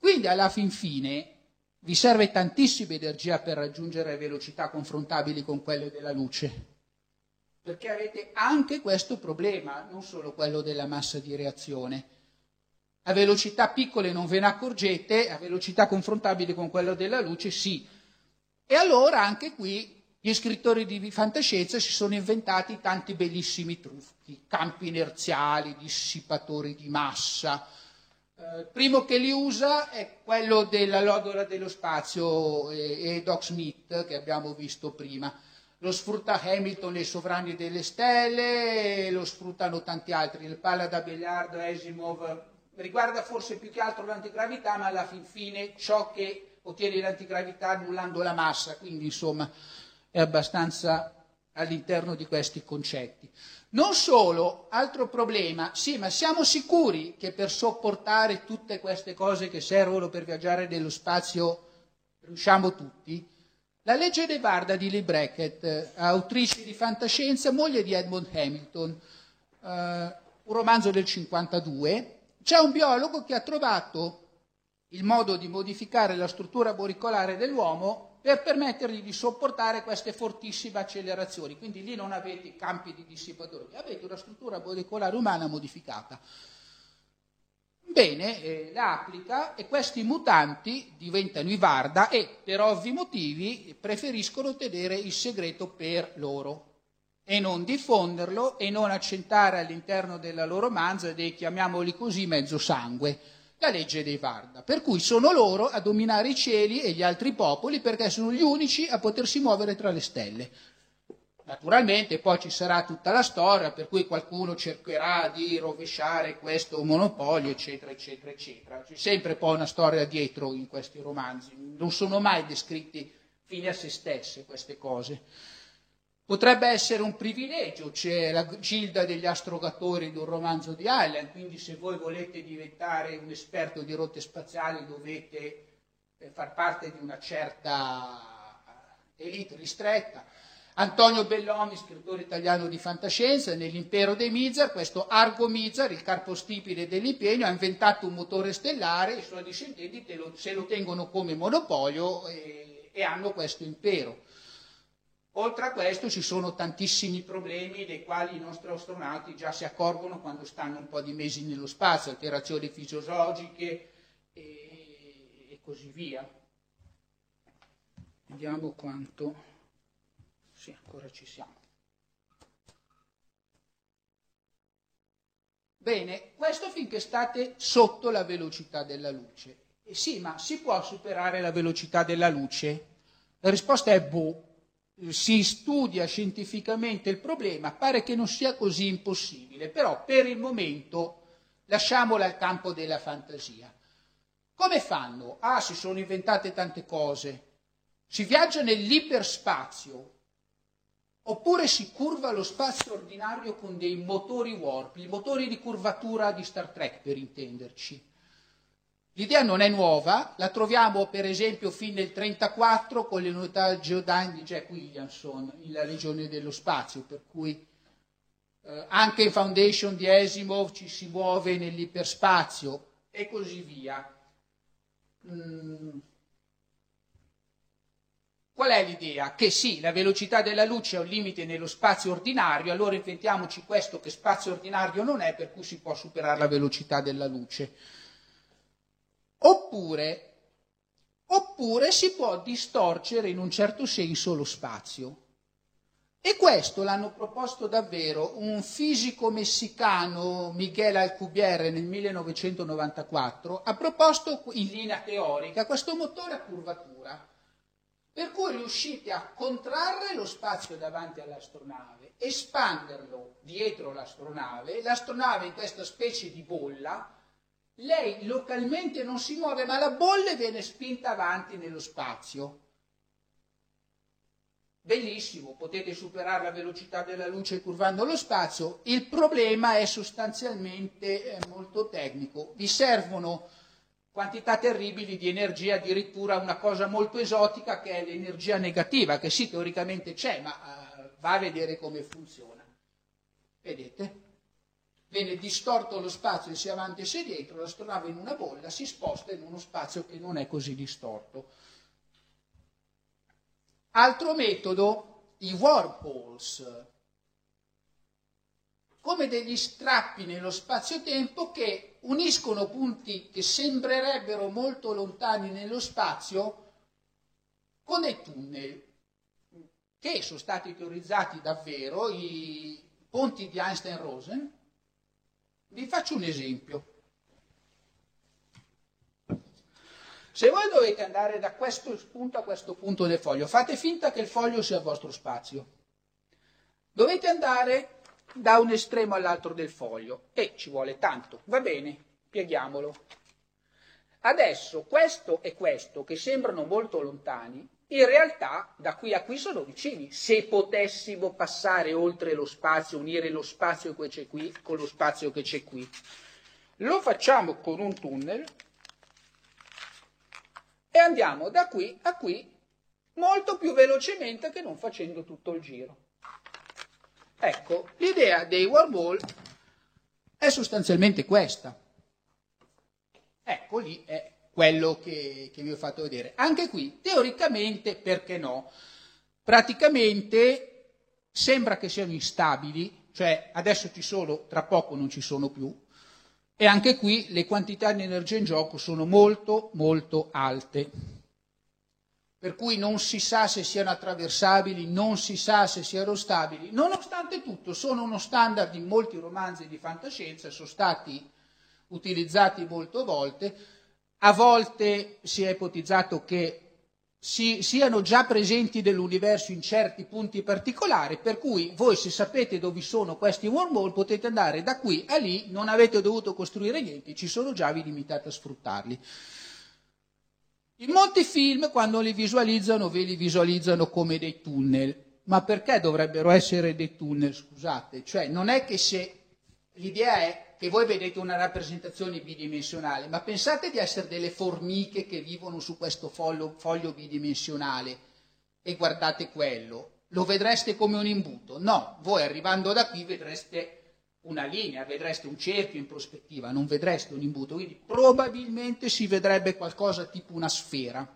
Quindi alla fin fine vi serve tantissima energia per raggiungere velocità confrontabili con quelle della luce, perché avete anche questo problema, non solo quello della massa di reazione. A velocità piccole non ve ne accorgete, a velocità confrontabili con quella della luce sì. E allora anche qui gli scrittori di fantascienza si sono inventati tanti bellissimi trucchi, campi inerziali, dissipatori di massa, eh, primo che li usa è quello della lodola dello spazio e, e Doc Smith che abbiamo visto prima. lo sfrutta Hamilton e i sovrani delle stelle, lo sfruttano tanti altri, il palla da biliardo, Asimov, riguarda forse più che altro l'antigravità, ma alla fin fine ciò che ottiene l'antigravità annullando la massa, quindi insomma è abbastanza all'interno di questi concetti. Non solo, altro problema, sì, ma siamo sicuri che per sopportare tutte queste cose che servono per viaggiare nello spazio riusciamo tutti? La legge de Varda di Lee Brackett, autrice di fantascienza, moglie di Edmund Hamilton, eh, un romanzo del 52, c'è un biologo che ha trovato il modo di modificare la struttura molecolare dell'uomo per permettergli di sopportare queste fortissime accelerazioni. Quindi lì non avete campi di dissipatori, avete una struttura molecolare umana modificata. Bene, eh, la applica e questi mutanti diventano i Varda e per ovvi motivi preferiscono tenere il segreto per loro e non diffonderlo e non accentare all'interno della loro manza dei, chiamiamoli così, mezzo sangue la legge dei Varda, per cui sono loro a dominare i cieli e gli altri popoli perché sono gli unici a potersi muovere tra le stelle. Naturalmente poi ci sarà tutta la storia per cui qualcuno cercherà di rovesciare questo monopolio, eccetera, eccetera, eccetera. C'è sempre poi una storia dietro in questi romanzi, non sono mai descritti fine a se stesse queste cose. Potrebbe essere un privilegio, c'è la gilda degli astrogatori di un romanzo di Allen, quindi se voi volete diventare un esperto di rotte spaziali dovete eh, far parte di una certa elite ristretta. Antonio Bellomi, scrittore italiano di fantascienza, nell'impero dei Mizar, questo Argo Mizar, il carpostipite dell'impegno, ha inventato un motore stellare i suoi discendenti se lo tengono come monopolio e, e hanno questo impero. Oltre a questo ci sono tantissimi problemi dei quali i nostri astronauti già si accorgono quando stanno un po' di mesi nello spazio, alterazioni fisiologiche e, e così via. Vediamo quanto... Sì, ancora ci siamo. Bene, questo finché state sotto la velocità della luce. E sì, ma si può superare la velocità della luce? La risposta è boh si studia scientificamente il problema, pare che non sia così impossibile, però per il momento lasciamola al campo della fantasia. Come fanno? Ah, si sono inventate tante cose. Si viaggia nell'iperspazio, oppure si curva lo spazio ordinario con dei motori warp, i motori di curvatura di Star Trek per intenderci. L'idea non è nuova, la troviamo per esempio fin nel 1934 con le unità Geodyne di Jack Williamson in La Legione dello Spazio, per cui eh, anche in Foundation di Asimov ci si muove nell'iperspazio e così via. Mm. Qual è l'idea? Che sì, la velocità della luce è un limite nello spazio ordinario, allora inventiamoci questo che spazio ordinario non è, per cui si può superare la velocità della luce. Oppure, oppure si può distorcere in un certo senso lo spazio. E questo l'hanno proposto davvero un fisico messicano, Miguel Alcubierre, nel 1994, ha proposto in linea teorica questo motore a curvatura, per cui riuscite a contrarre lo spazio davanti all'astronave, espanderlo dietro l'astronave, l'astronave in questa specie di bolla, lei localmente non si muove, ma la bolla viene spinta avanti nello spazio. Bellissimo, potete superare la velocità della luce curvando lo spazio. Il problema è sostanzialmente eh, molto tecnico. Vi servono quantità terribili di energia, addirittura una cosa molto esotica che è l'energia negativa, che sì, teoricamente c'è, ma uh, va a vedere come funziona. Vedete? Viene distorto lo spazio sia avanti sia dietro, l'astronave in una bolla si sposta in uno spazio che non è così distorto. Altro metodo, i wormholes, come degli strappi nello spazio-tempo che uniscono punti che sembrerebbero molto lontani nello spazio con dei tunnel che sono stati teorizzati davvero, i ponti di Einstein-Rosen, vi faccio un esempio. Se voi dovete andare da questo punto a questo punto del foglio, fate finta che il foglio sia il vostro spazio. Dovete andare da un estremo all'altro del foglio e ci vuole tanto. Va bene, pieghiamolo. Adesso questo e questo, che sembrano molto lontani, in realtà da qui a qui sono vicini. Se potessimo passare oltre lo spazio, unire lo spazio che c'è qui con lo spazio che c'è qui, lo facciamo con un tunnel e andiamo da qui a qui molto più velocemente che non facendo tutto il giro. Ecco, l'idea dei wormhole è sostanzialmente questa. Ecco lì è quello che, che vi ho fatto vedere. Anche qui, teoricamente, perché no? Praticamente sembra che siano instabili, cioè adesso ci sono, tra poco non ci sono più, e anche qui le quantità di energia in gioco sono molto molto alte. Per cui non si sa se siano attraversabili, non si sa se siano stabili. Nonostante tutto, sono uno standard in molti romanzi di fantascienza, sono stati utilizzati molte volte. A volte si è ipotizzato che si, siano già presenti nell'universo in certi punti particolari, per cui voi se sapete dove sono questi wormhole potete andare da qui a lì, non avete dovuto costruire niente, ci sono già, vi limitate a sfruttarli. In molti film, quando li visualizzano, ve li visualizzano come dei tunnel. Ma perché dovrebbero essere dei tunnel? Scusate, cioè non è che se l'idea è che voi vedete una rappresentazione bidimensionale, ma pensate di essere delle formiche che vivono su questo foglio, foglio bidimensionale e guardate quello, lo vedreste come un imbuto? No, voi arrivando da qui vedreste una linea, vedreste un cerchio in prospettiva, non vedreste un imbuto, quindi probabilmente si vedrebbe qualcosa tipo una sfera.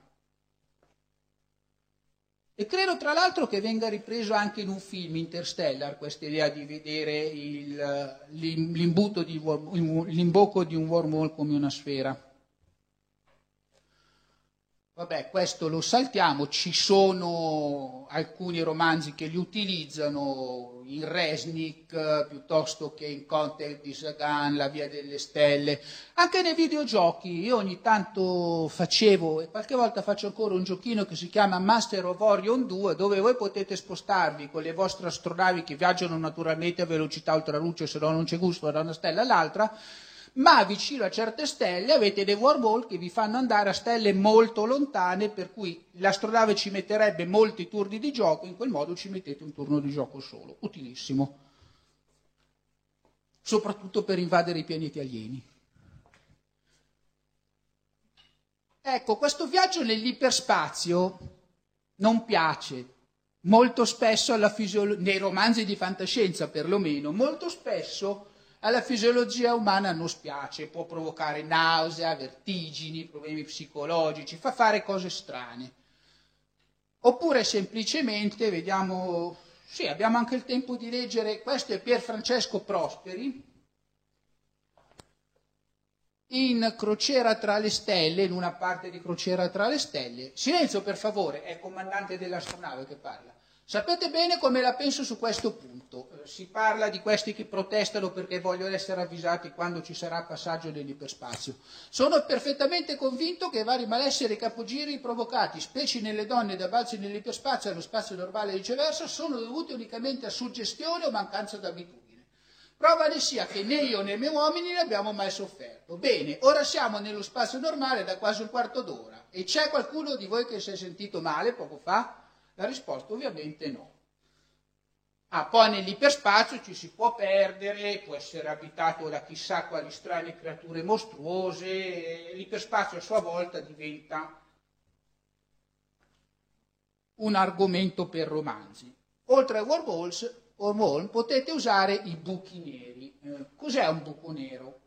E credo tra l'altro che venga ripreso anche in un film Interstellar questa idea di vedere il, di, l'imbocco di un wormhole come una sfera. Vabbè, questo lo saltiamo, ci sono alcuni romanzi che li utilizzano, in Resnick piuttosto che in Contact di Sagan, La via delle stelle, anche nei videogiochi. Io ogni tanto facevo e qualche volta faccio ancora un giochino che si chiama Master of Orion 2 dove voi potete spostarvi con le vostre astronavi che viaggiano naturalmente a velocità ultraluce, se no non c'è gusto da una stella all'altra ma vicino a certe stelle avete dei wormhole che vi fanno andare a stelle molto lontane, per cui l'astronave ci metterebbe molti turni di gioco, in quel modo ci mettete un turno di gioco solo. Utilissimo. Soprattutto per invadere i pianeti alieni. Ecco, questo viaggio nell'iperspazio non piace. Molto spesso fisiolo- nei romanzi di fantascienza perlomeno, molto spesso alla fisiologia umana non spiace, può provocare nausea, vertigini, problemi psicologici, fa fare cose strane. Oppure semplicemente, vediamo, sì, abbiamo anche il tempo di leggere, questo è Pier Francesco Prosperi, in Crociera tra le stelle, in una parte di Crociera tra le stelle. Silenzio per favore, è il comandante dell'astronave che parla. Sapete bene come la penso su questo punto. Eh, si parla di questi che protestano perché vogliono essere avvisati quando ci sarà passaggio nell'iperspazio. Sono perfettamente convinto che vari malesseri e capogiri provocati, specie nelle donne da balzi nell'iperspazio nello spazio normale e viceversa, sono dovuti unicamente a suggestione o mancanza d'abitudine. Prova ne sia che né io né i miei uomini ne abbiamo mai sofferto. Bene, ora siamo nello spazio normale da quasi un quarto d'ora e c'è qualcuno di voi che si è sentito male poco fa? La risposta ovviamente no. Ah, poi nell'iperspazio ci si può perdere, può essere abitato da chissà quali strane creature mostruose, l'iperspazio a sua volta diventa un argomento per romanzi. Oltre ai wormholes, wormhole, potete usare i buchi neri. Eh, cos'è un buco nero?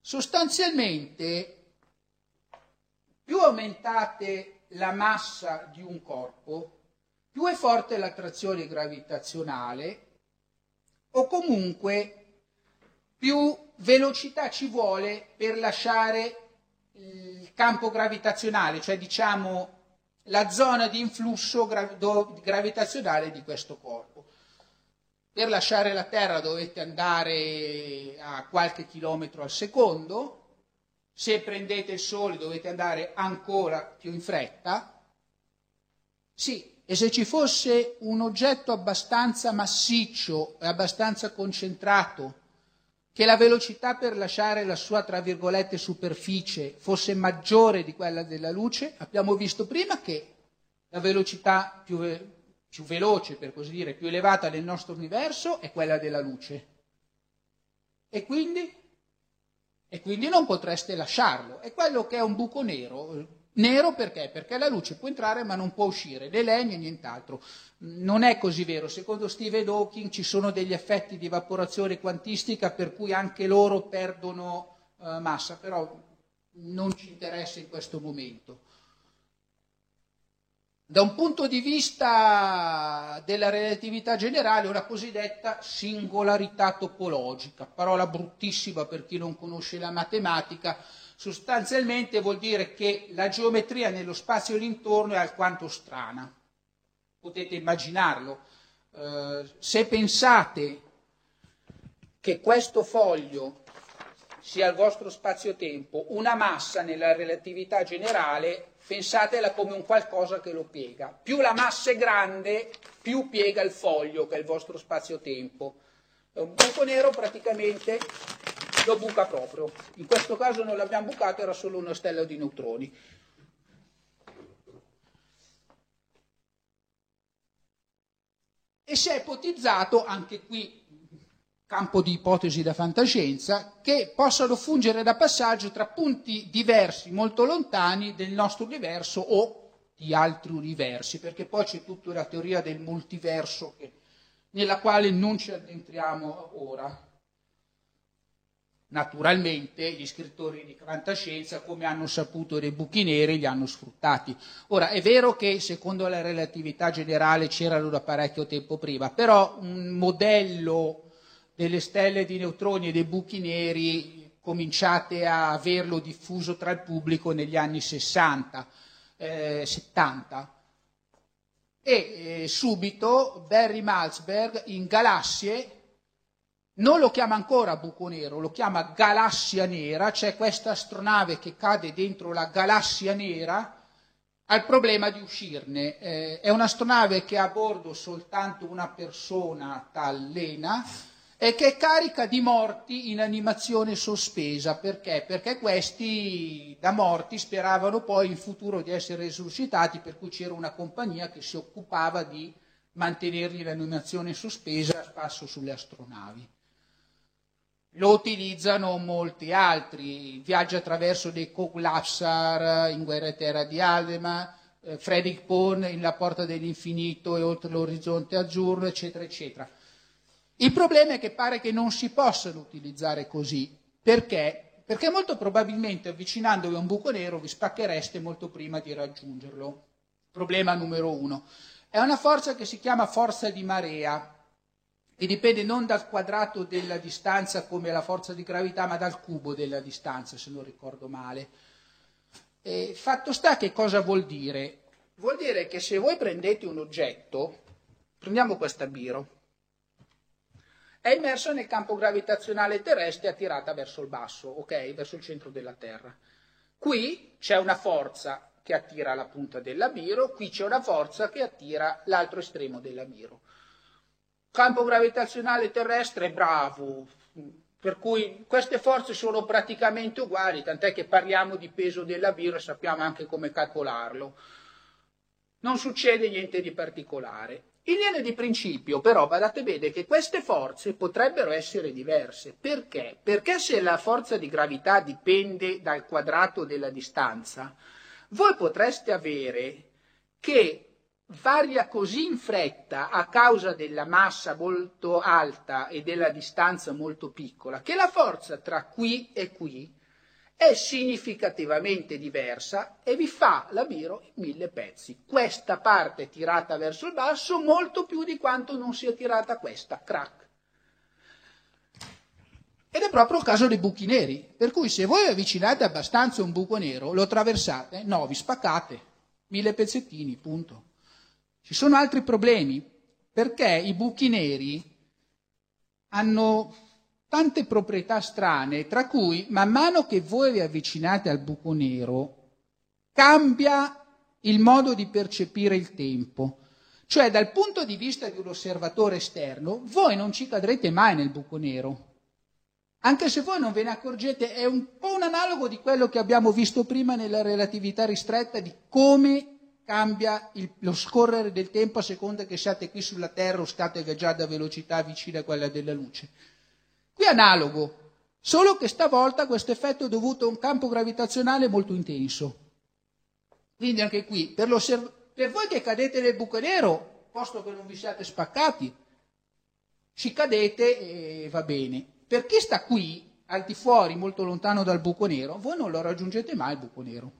Sostanzialmente, più aumentate la massa di un corpo, più è forte l'attrazione gravitazionale o comunque più velocità ci vuole per lasciare il campo gravitazionale, cioè diciamo la zona di influsso gravitazionale di questo corpo. Per lasciare la Terra dovete andare a qualche chilometro al secondo, se prendete il sole dovete andare ancora più in fretta. Sì, e se ci fosse un oggetto abbastanza massiccio e abbastanza concentrato, che la velocità per lasciare la sua, tra virgolette, superficie fosse maggiore di quella della luce, abbiamo visto prima che la velocità più, più veloce, per così dire, più elevata del nostro universo è quella della luce. E quindi e quindi non potreste lasciarlo. È quello che è un buco nero. Nero perché? Perché la luce può entrare ma non può uscire, né lei né nient'altro. Non è così vero. Secondo Stephen Hawking ci sono degli effetti di evaporazione quantistica per cui anche loro perdono uh, massa, però non ci interessa in questo momento. Da un punto di vista della relatività generale, una cosiddetta singolarità topologica, parola bruttissima per chi non conosce la matematica, sostanzialmente vuol dire che la geometria nello spazio d'intorno è alquanto strana. Potete immaginarlo. Eh, se pensate che questo foglio sia il vostro spazio-tempo una massa nella relatività generale, pensatela come un qualcosa che lo piega. Più la massa è grande, più piega il foglio, che è il vostro spazio-tempo. Un buco nero praticamente lo buca proprio. In questo caso non l'abbiamo bucato, era solo una stella di neutroni. E si è ipotizzato, anche qui campo di ipotesi da fantascienza, che possano fungere da passaggio tra punti diversi, molto lontani del nostro universo o di altri universi, perché poi c'è tutta la teoria del multiverso che, nella quale non ci addentriamo ora. Naturalmente gli scrittori di fantascienza, come hanno saputo dei buchi neri, li hanno sfruttati. Ora, è vero che secondo la relatività generale c'erano da parecchio tempo prima, però un modello delle stelle di neutroni e dei buchi neri cominciate a averlo diffuso tra il pubblico negli anni 60, eh, 70. E eh, subito Barry Malzberg in Galassie non lo chiama ancora buco nero, lo chiama galassia nera, c'è questa astronave che cade dentro la galassia nera, ha il problema di uscirne. Eh, è un'astronave che ha a bordo soltanto una persona, tal Lena, e che è carica di morti in animazione sospesa. Perché? Perché questi da morti speravano poi in futuro di essere risuscitati, per cui c'era una compagnia che si occupava di mantenerli in animazione sospesa a spasso sulle astronavi. Lo utilizzano molti altri, viaggia attraverso dei Koglapsar in Guerra e Terra di Aldema, eh, Pohn in La Porta dell'Infinito e Oltre l'Orizzonte Azzurro, eccetera, eccetera. Il problema è che pare che non si possano utilizzare così. Perché? Perché molto probabilmente avvicinandovi a un buco nero vi spacchereste molto prima di raggiungerlo. Problema numero uno. È una forza che si chiama forza di marea, che dipende non dal quadrato della distanza come la forza di gravità, ma dal cubo della distanza, se non ricordo male. E fatto sta che cosa vuol dire? Vuol dire che se voi prendete un oggetto, prendiamo questa biro, è immersa nel campo gravitazionale terrestre attirata verso il basso, ok? Verso il centro della Terra. Qui c'è una forza che attira la punta della biro, qui c'è una forza che attira l'altro estremo della biro. Campo gravitazionale terrestre, bravo, per cui queste forze sono praticamente uguali, tant'è che parliamo di peso della biro e sappiamo anche come calcolarlo. Non succede niente di particolare. In linea di principio, però, badate bene che queste forze potrebbero essere diverse. Perché? Perché se la forza di gravità dipende dal quadrato della distanza, voi potreste avere che varia così in fretta a causa della massa molto alta e della distanza molto piccola, che la forza tra qui e qui è significativamente diversa e vi fa la biro in mille pezzi. Questa parte tirata verso il basso molto più di quanto non sia tirata questa, crack. Ed è proprio il caso dei buchi neri, per cui se voi avvicinate abbastanza un buco nero, lo attraversate, no, vi spaccate, mille pezzettini, punto. Ci sono altri problemi, perché i buchi neri hanno tante proprietà strane, tra cui man mano che voi vi avvicinate al buco nero, cambia il modo di percepire il tempo. Cioè, dal punto di vista di un osservatore esterno, voi non ci cadrete mai nel buco nero. Anche se voi non ve ne accorgete, è un po' un analogo di quello che abbiamo visto prima nella relatività ristretta di come cambia il, lo scorrere del tempo a seconda che siate qui sulla Terra o state viaggiando a velocità vicina a quella della luce. Qui è analogo, solo che stavolta questo effetto è dovuto a un campo gravitazionale molto intenso. Quindi anche qui, per, per voi che cadete nel buco nero, posto che non vi siate spaccati, ci cadete e va bene. Per chi sta qui, al di fuori, molto lontano dal buco nero, voi non lo raggiungete mai il buco nero.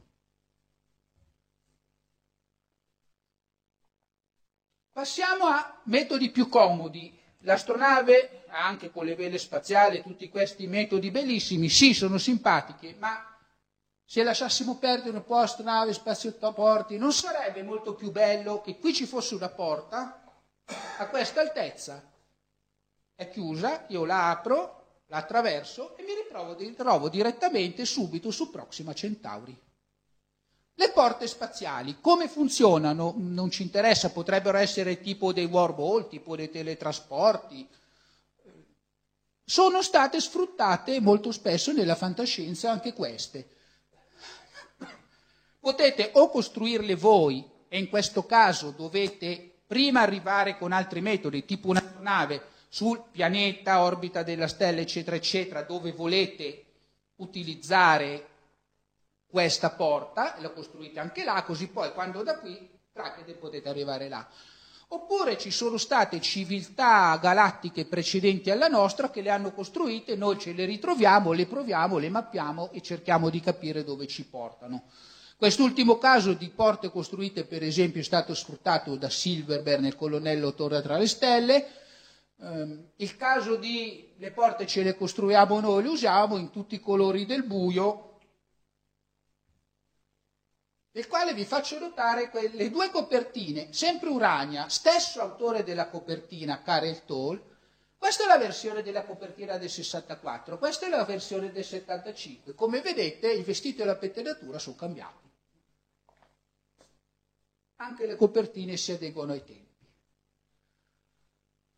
Passiamo a metodi più comodi. L'astronave, anche con le vele spaziali, tutti questi metodi bellissimi, sì, sono simpatiche, ma se lasciassimo perdere un po' astronave, spazioporti, non sarebbe molto più bello che qui ci fosse una porta a questa altezza? È chiusa, io la apro, la attraverso e mi ritrovo direttamente subito su Proxima Centauri. Le porte spaziali, come funzionano? Non ci interessa, potrebbero essere tipo dei wormhole, tipo dei teletrasporti. Sono state sfruttate molto spesso nella fantascienza anche queste. Potete o costruirle voi, e in questo caso dovete prima arrivare con altri metodi, tipo una nave sul pianeta, orbita della stella, eccetera, eccetera, dove volete utilizzare questa porta, la costruite anche là, così poi quando da qui trackete potete arrivare là. Oppure ci sono state civiltà galattiche precedenti alla nostra che le hanno costruite, noi ce le ritroviamo, le proviamo, le mappiamo e cerchiamo di capire dove ci portano. Quest'ultimo caso di porte costruite, per esempio, è stato sfruttato da Silverberg nel colonnello Torre tra le Stelle. Um, il caso di le porte ce le costruiamo noi, le usiamo in tutti i colori del buio, del quale vi faccio notare le due copertine, sempre Urania, stesso autore della copertina, Karel Toll, questa è la versione della copertina del 64, questa è la versione del 75. Come vedete il vestito e la pettinatura sono cambiati. Anche le copertine si adeguano ai tempi.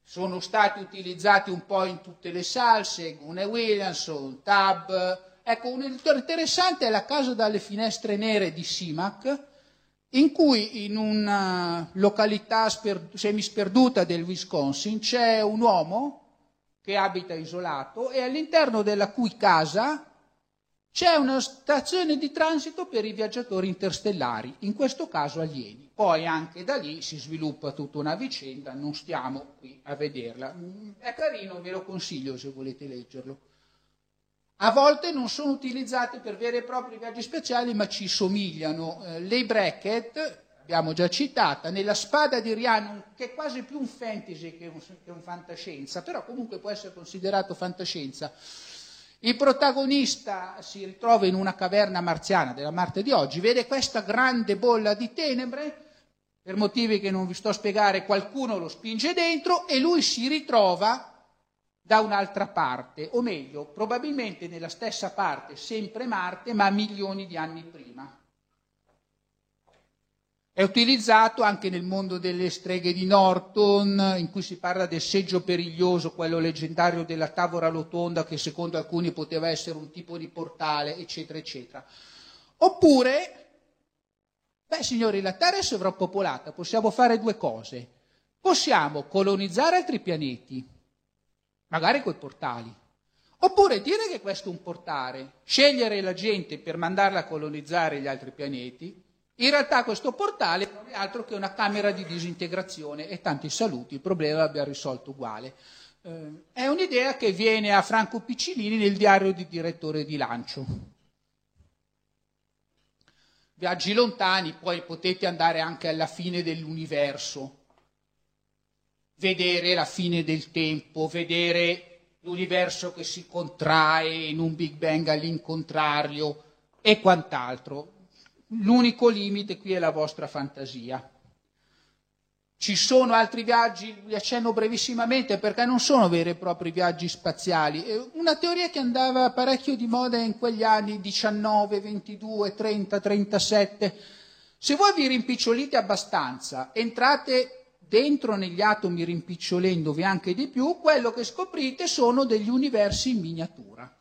Sono stati utilizzati un po' in tutte le salse, Gune Williamson, Tab, Ecco, un editore interessante è La casa dalle finestre nere di Simac, in cui in una località sper- semisperduta del Wisconsin c'è un uomo che abita isolato e all'interno della cui casa c'è una stazione di transito per i viaggiatori interstellari, in questo caso alieni. Poi anche da lì si sviluppa tutta una vicenda, non stiamo qui a vederla. È carino, ve lo consiglio se volete leggerlo. A volte non sono utilizzate per veri e propri viaggi speciali, ma ci somigliano. Eh, Lei Brackett, abbiamo già citata, nella spada di Rhiannon, che è quasi più un fantasy che un, che un fantascienza, però comunque può essere considerato fantascienza. Il protagonista si ritrova in una caverna marziana della Marte di oggi, vede questa grande bolla di tenebre, per motivi che non vi sto a spiegare, qualcuno lo spinge dentro e lui si ritrova da un'altra parte, o meglio, probabilmente nella stessa parte, sempre Marte, ma milioni di anni prima. È utilizzato anche nel mondo delle streghe di Norton, in cui si parla del seggio periglioso, quello leggendario della tavola rotonda, che secondo alcuni poteva essere un tipo di portale, eccetera, eccetera. Oppure, beh signori, la Terra è sovrappopolata, possiamo fare due cose. Possiamo colonizzare altri pianeti, magari coi portali. Oppure dire che questo è un portale, scegliere la gente per mandarla a colonizzare gli altri pianeti, in realtà questo portale non è altro che una camera di disintegrazione e tanti saluti, il problema l'abbiamo risolto uguale. Eh, è un'idea che viene a Franco Piccilini nel diario di direttore di lancio. Viaggi lontani, poi potete andare anche alla fine dell'universo, vedere la fine del tempo, vedere l'universo che si contrae in un Big Bang all'incontrario e quant'altro. L'unico limite qui è la vostra fantasia. Ci sono altri viaggi, li accenno brevissimamente perché non sono veri e propri viaggi spaziali. È una teoria che andava parecchio di moda in quegli anni 19, 22, 30, 37. Se voi vi rimpicciolite abbastanza, entrate dentro negli atomi rimpicciolendovi anche di più, quello che scoprite sono degli universi in miniatura.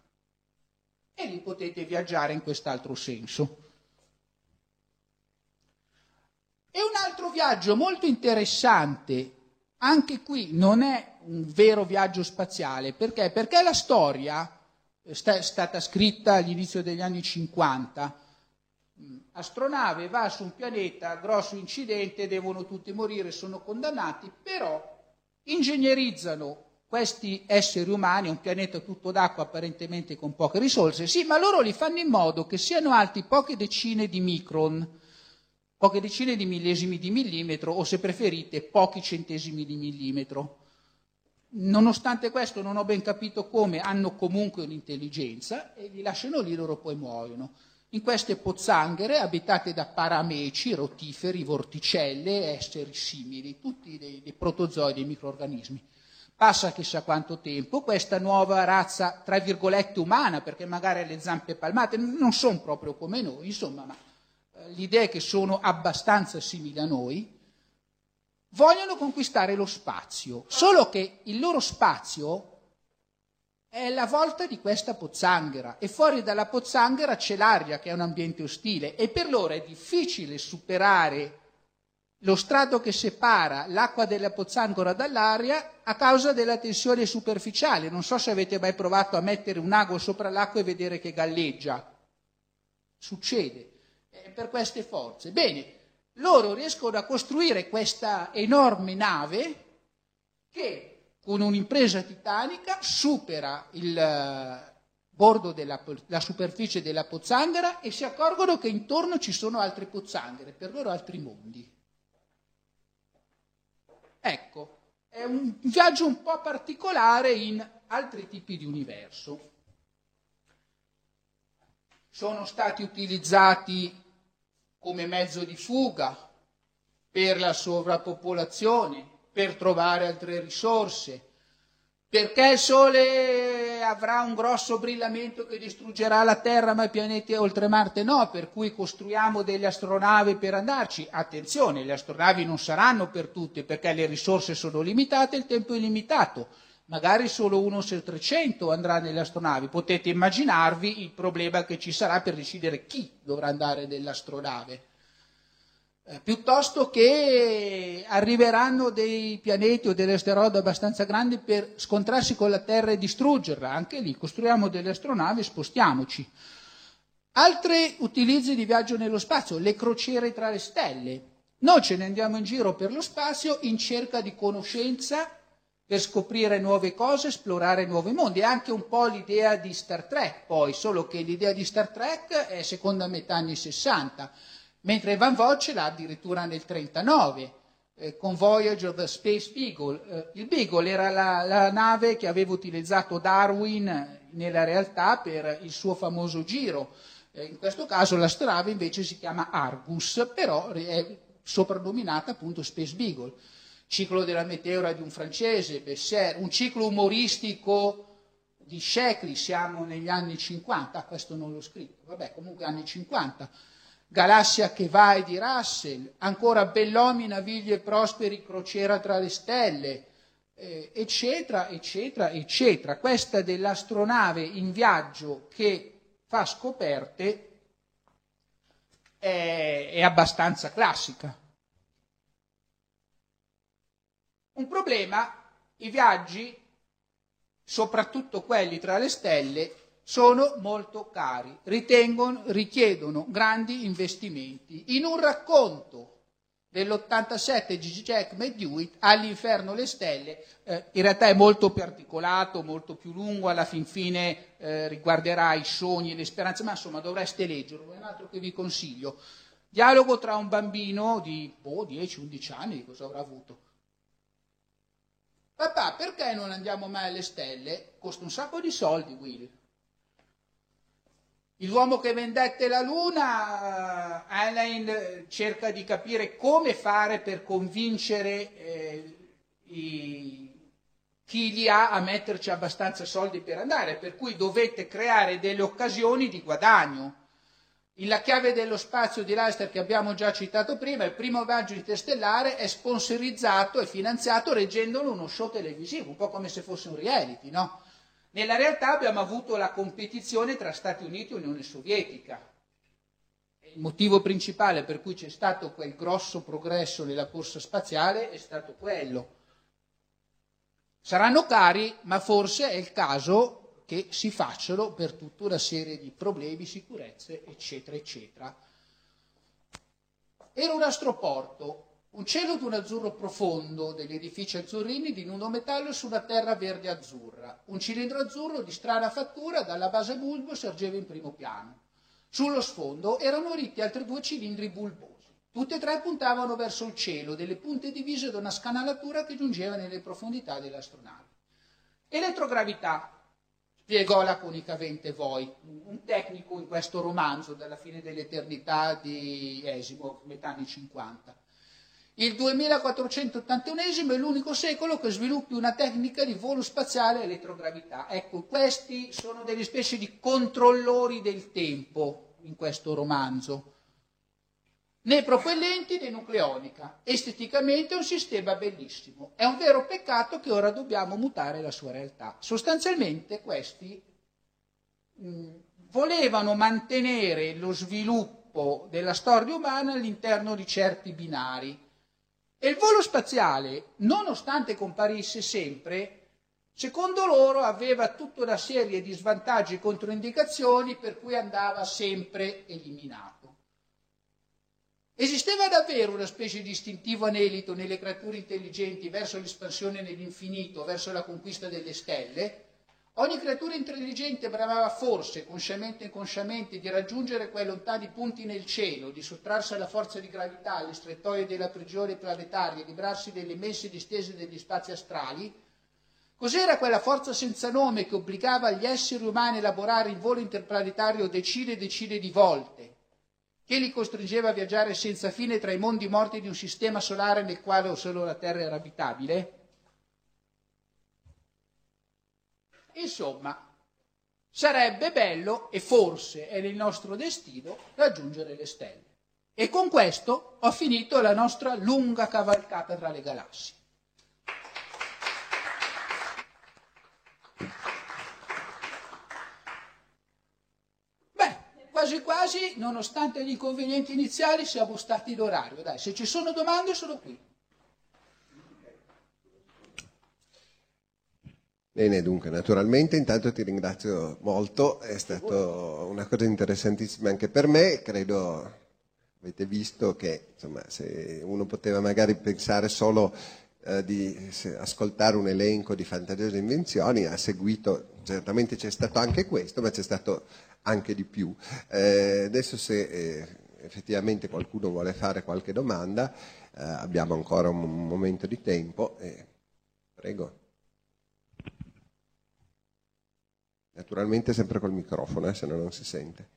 E lì potete viaggiare in quest'altro senso. E un altro viaggio molto interessante, anche qui non è un vero viaggio spaziale, perché? Perché la storia è stata scritta all'inizio degli anni 50. Astronave va su un pianeta, grosso incidente, devono tutti morire, sono condannati, però ingegnerizzano questi esseri umani, un pianeta tutto d'acqua apparentemente con poche risorse, sì, ma loro li fanno in modo che siano alti poche decine di micron, poche decine di millesimi di millimetro o se preferite pochi centesimi di millimetro. Nonostante questo non ho ben capito come, hanno comunque un'intelligenza e li lasciano lì, loro poi muoiono. In queste pozzanghere abitate da parameci, rotiferi, vorticelle, esseri simili, tutti dei, dei protozoi, dei microorganismi. Passa chissà quanto tempo, questa nuova razza, tra virgolette, umana, perché magari le zampe palmate non sono proprio come noi, insomma, ma l'idea è che sono abbastanza simili a noi, vogliono conquistare lo spazio, solo che il loro spazio è la volta di questa pozzanghera e fuori dalla pozzanghera c'è l'aria che è un ambiente ostile e per loro è difficile superare lo strato che separa l'acqua della pozzanghera dall'aria a causa della tensione superficiale. Non so se avete mai provato a mettere un ago sopra l'acqua e vedere che galleggia. Succede per queste forze. Bene, loro riescono a costruire questa enorme nave che con un'impresa titanica supera il eh, bordo della la superficie della pozzanghera e si accorgono che intorno ci sono altre pozzanghere, per loro altri mondi. Ecco, è un viaggio un po' particolare in altri tipi di universo. Sono stati utilizzati come mezzo di fuga per la sovrappopolazione, per trovare altre risorse, perché il Sole avrà un grosso brillamento che distruggerà la Terra, ma i pianeti oltre Marte no, per cui costruiamo delle astronavi per andarci. Attenzione, le astronavi non saranno per tutte, perché le risorse sono limitate e il tempo è limitato magari solo uno su 300 andrà nelle astronavi. Potete immaginarvi il problema che ci sarà per decidere chi dovrà andare nell'astronave. Eh, piuttosto che arriveranno dei pianeti o delle asteroidi abbastanza grandi per scontrarsi con la Terra e distruggerla. Anche lì costruiamo delle astronavi e spostiamoci. Altri utilizzi di viaggio nello spazio, le crociere tra le stelle. Noi ce ne andiamo in giro per lo spazio in cerca di conoscenza per scoprire nuove cose, esplorare nuovi mondi. È anche un po' l'idea di Star Trek, poi, solo che l'idea di Star Trek è seconda metà anni 60, mentre Van Vogt ce l'ha addirittura nel 39. Eh, con Voyager the Space Beagle. Eh, il Beagle era la, la, nave che aveva utilizzato Darwin nella realtà per il suo famoso giro. Eh, in questo caso la strave invece si chiama Argus, però è soprannominata appunto Space Beagle. Ciclo della meteora di un francese, Besser, un ciclo umoristico di Sheckley, siamo negli anni 50, ah, questo non l'ho scritto, vabbè, comunque anni 50. Galassia che vai di Russell, ancora Bellomi, Navigli e Prosperi, Crociera tra le stelle, eh, eccetera, eccetera, eccetera. Questa dell'astronave in viaggio che fa scoperte è, è abbastanza classica. Un problema, i viaggi, soprattutto quelli tra le stelle, sono molto cari, richiedono grandi investimenti. In un racconto dell'87 Gigi Jackman Dewitt all'inferno le stelle eh, in realtà è molto più articolato, molto più lungo, alla fin fine eh, riguarderà i sogni e le speranze, ma insomma dovreste leggerlo, è un altro che vi consiglio. Dialogo tra un bambino di oh, 10-11 anni, cosa avrà avuto, Papà, perché non andiamo mai alle stelle? Costa un sacco di soldi, Will. L'uomo che vendette la luna, eh, Heinlein eh, cerca di capire come fare per convincere eh, i, chi li ha a metterci abbastanza soldi per andare, per cui dovete creare delle occasioni di guadagno. La chiave dello spazio di Leicester che abbiamo già citato prima, il primo viaggio interstellare è sponsorizzato e finanziato reggendolo uno show televisivo, un po' come se fosse un reality, no? Nella realtà abbiamo avuto la competizione tra Stati Uniti e Unione Sovietica. Il motivo principale per cui c'è stato quel grosso progresso nella corsa spaziale è stato quello. Saranno cari, ma forse è il caso che si facciano per tutta una serie di problemi, sicurezze, eccetera, eccetera. Era un astroporto un cielo d'un azzurro profondo, degli edifici azzurrini di nudo metallo su una terra verde azzurra. Un cilindro azzurro di strana fattura dalla base bulbo sorgeva in primo piano. Sullo sfondo erano ritti altri due cilindri bulbosi. Tutte e tre puntavano verso il cielo, delle punte divise da una scanalatura che giungeva nelle profondità dell'astronave. Elettrogravità, spiegò laconicamente Voi, un tecnico in questo romanzo dalla fine dell'eternità di Esimo, metà anni 50. Il 2481 è l'unico secolo che sviluppi una tecnica di volo spaziale a elettrogravità. Ecco, questi sono delle specie di controllori del tempo in questo romanzo. Né propellenti né nucleonica. Esteticamente è un sistema bellissimo. È un vero peccato che ora dobbiamo mutare la sua realtà. Sostanzialmente questi mh, volevano mantenere lo sviluppo della storia umana all'interno di certi binari e il volo spaziale, nonostante comparisse sempre, secondo loro aveva tutta una serie di svantaggi e controindicazioni per cui andava sempre eliminato. Esisteva davvero una specie di istintivo anelito nelle creature intelligenti verso l'espansione nell'infinito, verso la conquista delle stelle? Ogni creatura intelligente bramava forse, consciamente o inconsciamente, di raggiungere quei lontani punti nel cielo, di sottrarsi alla forza di gravità, alle strettoie della prigione planetaria, librarsi delle immense distese degli spazi astrali. Cos'era quella forza senza nome che obbligava gli esseri umani a elaborare il volo interplanetario decine e decine di volte, che li costringeva a viaggiare senza fine tra i mondi morti di un sistema solare nel quale solo la Terra era abitabile? Insomma, sarebbe bello, e forse è nel nostro destino, raggiungere le stelle. E con questo ho finito la nostra lunga cavalcata tra le galassie. Quasi quasi, nonostante gli inconvenienti iniziali, siamo stati d'orario. Dai, se ci sono domande sono qui. Bene, dunque, naturalmente intanto ti ringrazio molto, è stata una cosa interessantissima anche per me, credo avete visto che insomma, se uno poteva magari pensare solo eh, di ascoltare un elenco di fantasiose invenzioni, ha seguito, certamente c'è stato anche questo, ma c'è stato anche di più. Eh, adesso se eh, effettivamente qualcuno vuole fare qualche domanda, eh, abbiamo ancora un momento di tempo. prego. Naturalmente sempre col microfono, eh, se no non si sente.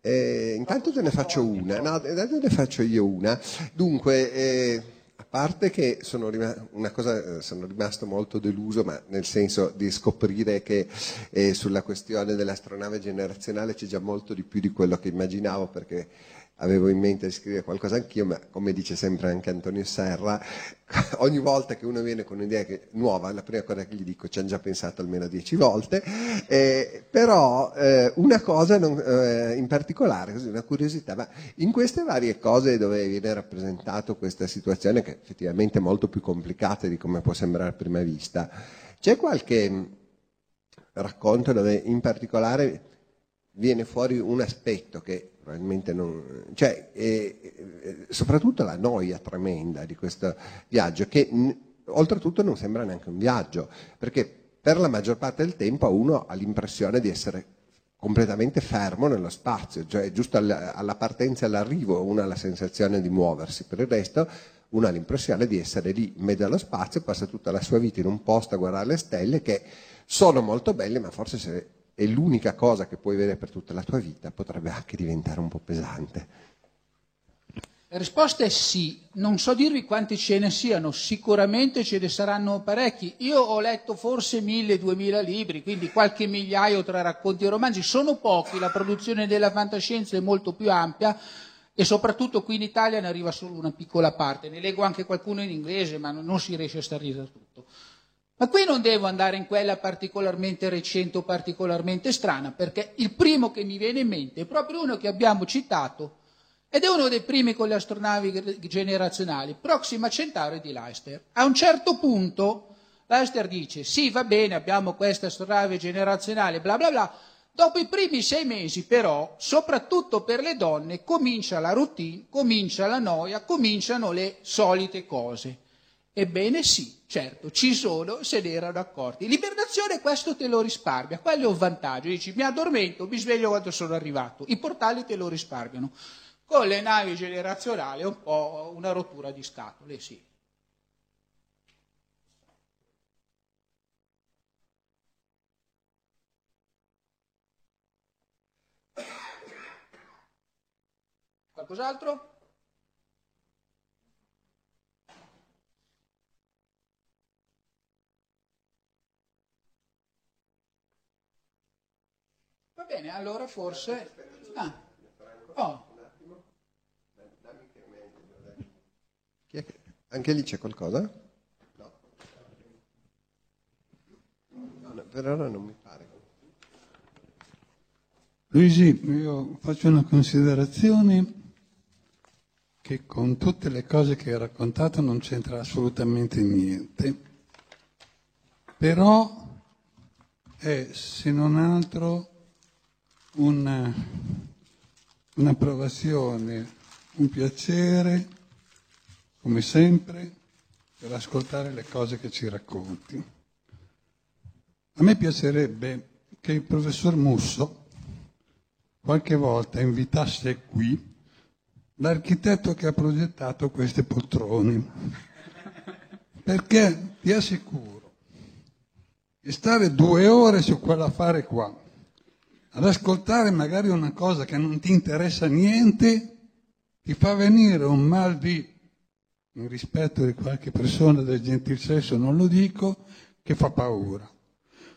Eh, intanto te ne faccio una, no, intanto ne faccio io una. Dunque, eh, a parte che sono, rimasto, cosa, sono rimasto molto deluso, ma nel senso di scoprire che eh, sulla questione dell'astronave generazionale c'è già molto di più di quello che immaginavo, perché avevo in mente di scrivere qualcosa anch'io, ma come dice sempre anche Antonio Serra, ogni volta che uno viene con un'idea nuova, la prima cosa che gli dico ci hanno già pensato almeno dieci volte, eh, però eh, una cosa non, eh, in particolare, così una curiosità, ma in queste varie cose dove viene rappresentato questa situazione che effettivamente è molto più complicata di come può sembrare a prima vista, c'è qualche racconto dove in particolare viene fuori un aspetto che probabilmente non... cioè, e, e, soprattutto la noia tremenda di questo viaggio, che n- oltretutto non sembra neanche un viaggio, perché per la maggior parte del tempo uno ha l'impressione di essere completamente fermo nello spazio, cioè giusto alla, alla partenza e all'arrivo uno ha la sensazione di muoversi, per il resto uno ha l'impressione di essere lì in mezzo allo spazio, passa tutta la sua vita in un posto a guardare le stelle che sono molto belle, ma forse se è l'unica cosa che puoi vedere per tutta la tua vita potrebbe anche diventare un po' pesante. La risposta è sì, non so dirvi quanti ce ne siano, sicuramente ce ne saranno parecchi. Io ho letto forse mille, duemila libri, quindi qualche migliaio tra racconti e romanzi, sono pochi, la produzione della fantascienza è molto più ampia e soprattutto qui in Italia ne arriva solo una piccola parte, ne leggo anche qualcuno in inglese ma non si riesce a stare da tutto. Ma qui non devo andare in quella particolarmente recente o particolarmente strana, perché il primo che mi viene in mente è proprio uno che abbiamo citato, ed è uno dei primi con le astronavi generazionali, Proxima Centauri di Leicester. A un certo punto Leicester dice, sì va bene, abbiamo questa astronave generazionale, bla bla bla, dopo i primi sei mesi però, soprattutto per le donne, comincia la routine, comincia la noia, cominciano le solite cose. Ebbene sì, certo, ci sono, se ne erano accorti. L'ibernazione questo te lo risparmia, quello è un vantaggio. Dici, mi addormento, mi sveglio quando sono arrivato. I portali te lo risparmiano. Con le navi generazionali è un po' una rottura di scatole, sì. Qualcos'altro? Va bene, allora forse... Ah. Oh. Anche lì c'è qualcosa? No, per ora non mi pare. Luigi, io faccio una considerazione che con tutte le cose che hai raccontato non c'entra assolutamente niente, però è se non altro una, un'approvazione, un piacere, come sempre, per ascoltare le cose che ci racconti. A me piacerebbe che il professor Musso qualche volta invitasse qui l'architetto che ha progettato queste poltrone, perché ti assicuro che stare due ore su quell'affare qua, ad ascoltare magari una cosa che non ti interessa niente, ti fa venire un mal di, in rispetto di qualche persona del gentil sesso non lo dico, che fa paura.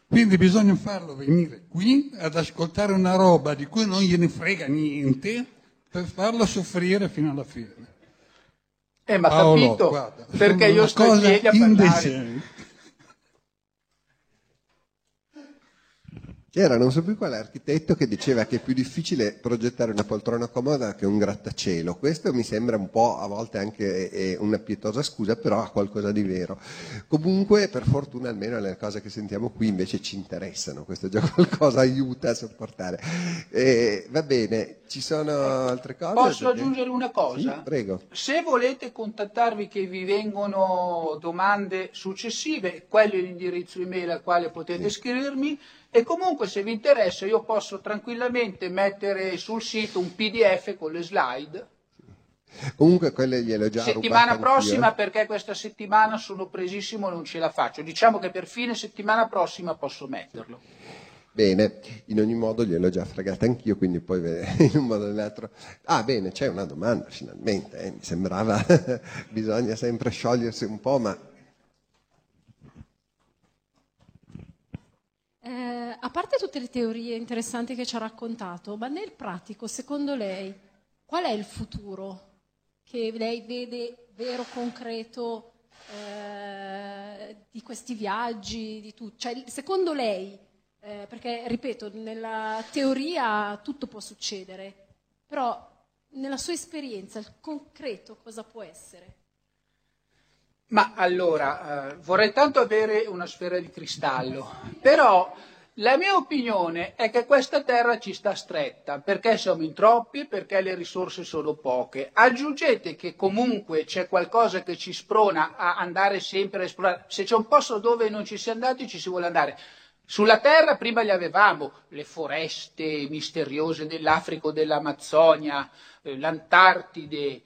Quindi bisogna farlo venire qui ad ascoltare una roba di cui non gliene frega niente per farlo soffrire fino alla fine. Eh, ma Paolo, capito? guarda, perché io sto in piedi a parlare. C'era, non so più quale architetto, che diceva che è più difficile progettare una poltrona comoda che un grattacielo. Questo mi sembra un po', a volte anche una pietosa scusa, però ha qualcosa di vero. Comunque, per fortuna, almeno le cose che sentiamo qui invece ci interessano. Questo già qualcosa aiuta a sopportare. Eh, va bene, ci sono altre cose? Posso Perché- aggiungere una cosa? Sì, prego. Se volete contattarvi che vi vengono domande successive, quello è l'indirizzo email al quale potete scrivermi e comunque se vi interessa io posso tranquillamente mettere sul sito un pdf con le slide. Comunque quelle gliele già settimana rubate anch'io, prossima eh. perché questa settimana sono presissimo non ce la faccio. Diciamo che per fine settimana prossima posso metterlo. Bene, in ogni modo gliel'ho già fregata anch'io, quindi poi in un modo o nell'altro. Ah, bene, c'è una domanda finalmente, eh, mi sembrava, bisogna sempre sciogliersi un po', ma Eh, a parte tutte le teorie interessanti che ci ha raccontato, ma nel pratico, secondo lei, qual è il futuro che lei vede vero, concreto eh, di questi viaggi, di tutto? Cioè, secondo lei, eh, perché ripeto, nella teoria tutto può succedere, però nella sua esperienza il concreto cosa può essere? Ma allora, eh, vorrei tanto avere una sfera di cristallo, però la mia opinione è che questa terra ci sta stretta, perché siamo in troppi, perché le risorse sono poche. Aggiungete che comunque c'è qualcosa che ci sprona a andare sempre a esplorare. Se c'è un posto dove non ci si è andati, ci si vuole andare. Sulla terra prima le avevamo, le foreste misteriose dell'Africa o dell'Amazzonia, eh, l'Antartide,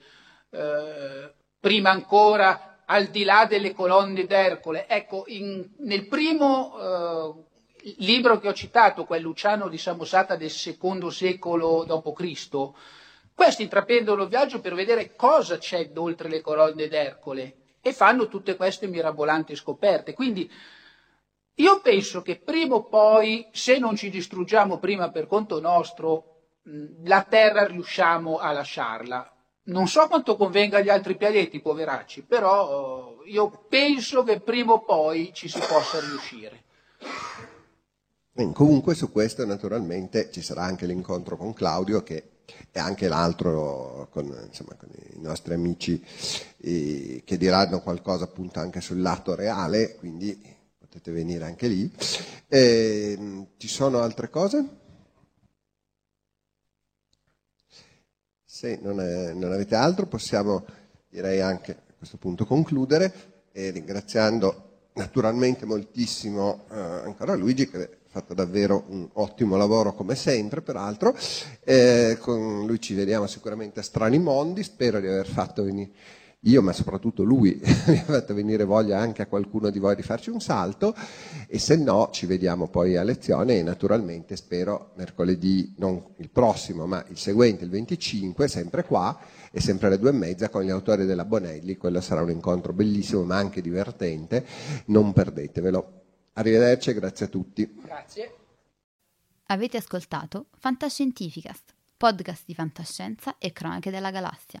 eh, prima ancora al di là delle colonne d'Ercole. Ecco, in- nel primo eh, libro che ho citato, quel Luciano di Samosata del secondo secolo d.C., questi intraprendono il viaggio per vedere cosa c'è oltre le colonne d'Ercole e fanno tutte queste mirabolanti scoperte. Quindi io penso che prima o poi, se non ci distruggiamo prima per conto nostro, la Terra riusciamo a lasciarla. Non so quanto convenga agli altri pianeti, poveracci, però eh, io penso che prima o poi ci si possa riuscire. Comunque su questo naturalmente ci sarà anche l'incontro con Claudio che e anche l'altro con, insomma, con i nostri amici eh, che diranno qualcosa appunto anche sul lato reale, quindi potete venire anche lì. Eh, ci sono altre cose? Se non, è- non avete altro possiamo direi anche a questo punto concludere e ringraziando naturalmente moltissimo eh, ancora Luigi che ha fatto davvero un ottimo lavoro come sempre peraltro. Eh, con lui ci vediamo sicuramente a strani mondi spero di aver fatto venire io ma soprattutto lui mi ha fatto venire voglia anche a qualcuno di voi di farci un salto. E se no ci vediamo poi a lezione e naturalmente spero mercoledì non il prossimo ma il seguente il 25 sempre qua e sempre alle due e mezza con gli autori della Bonelli. Quello sarà un incontro bellissimo ma anche divertente. Non perdetevelo. Arrivederci e grazie a tutti. Grazie. Avete ascoltato Fantascientificast, podcast di fantascienza e cronache della galassia,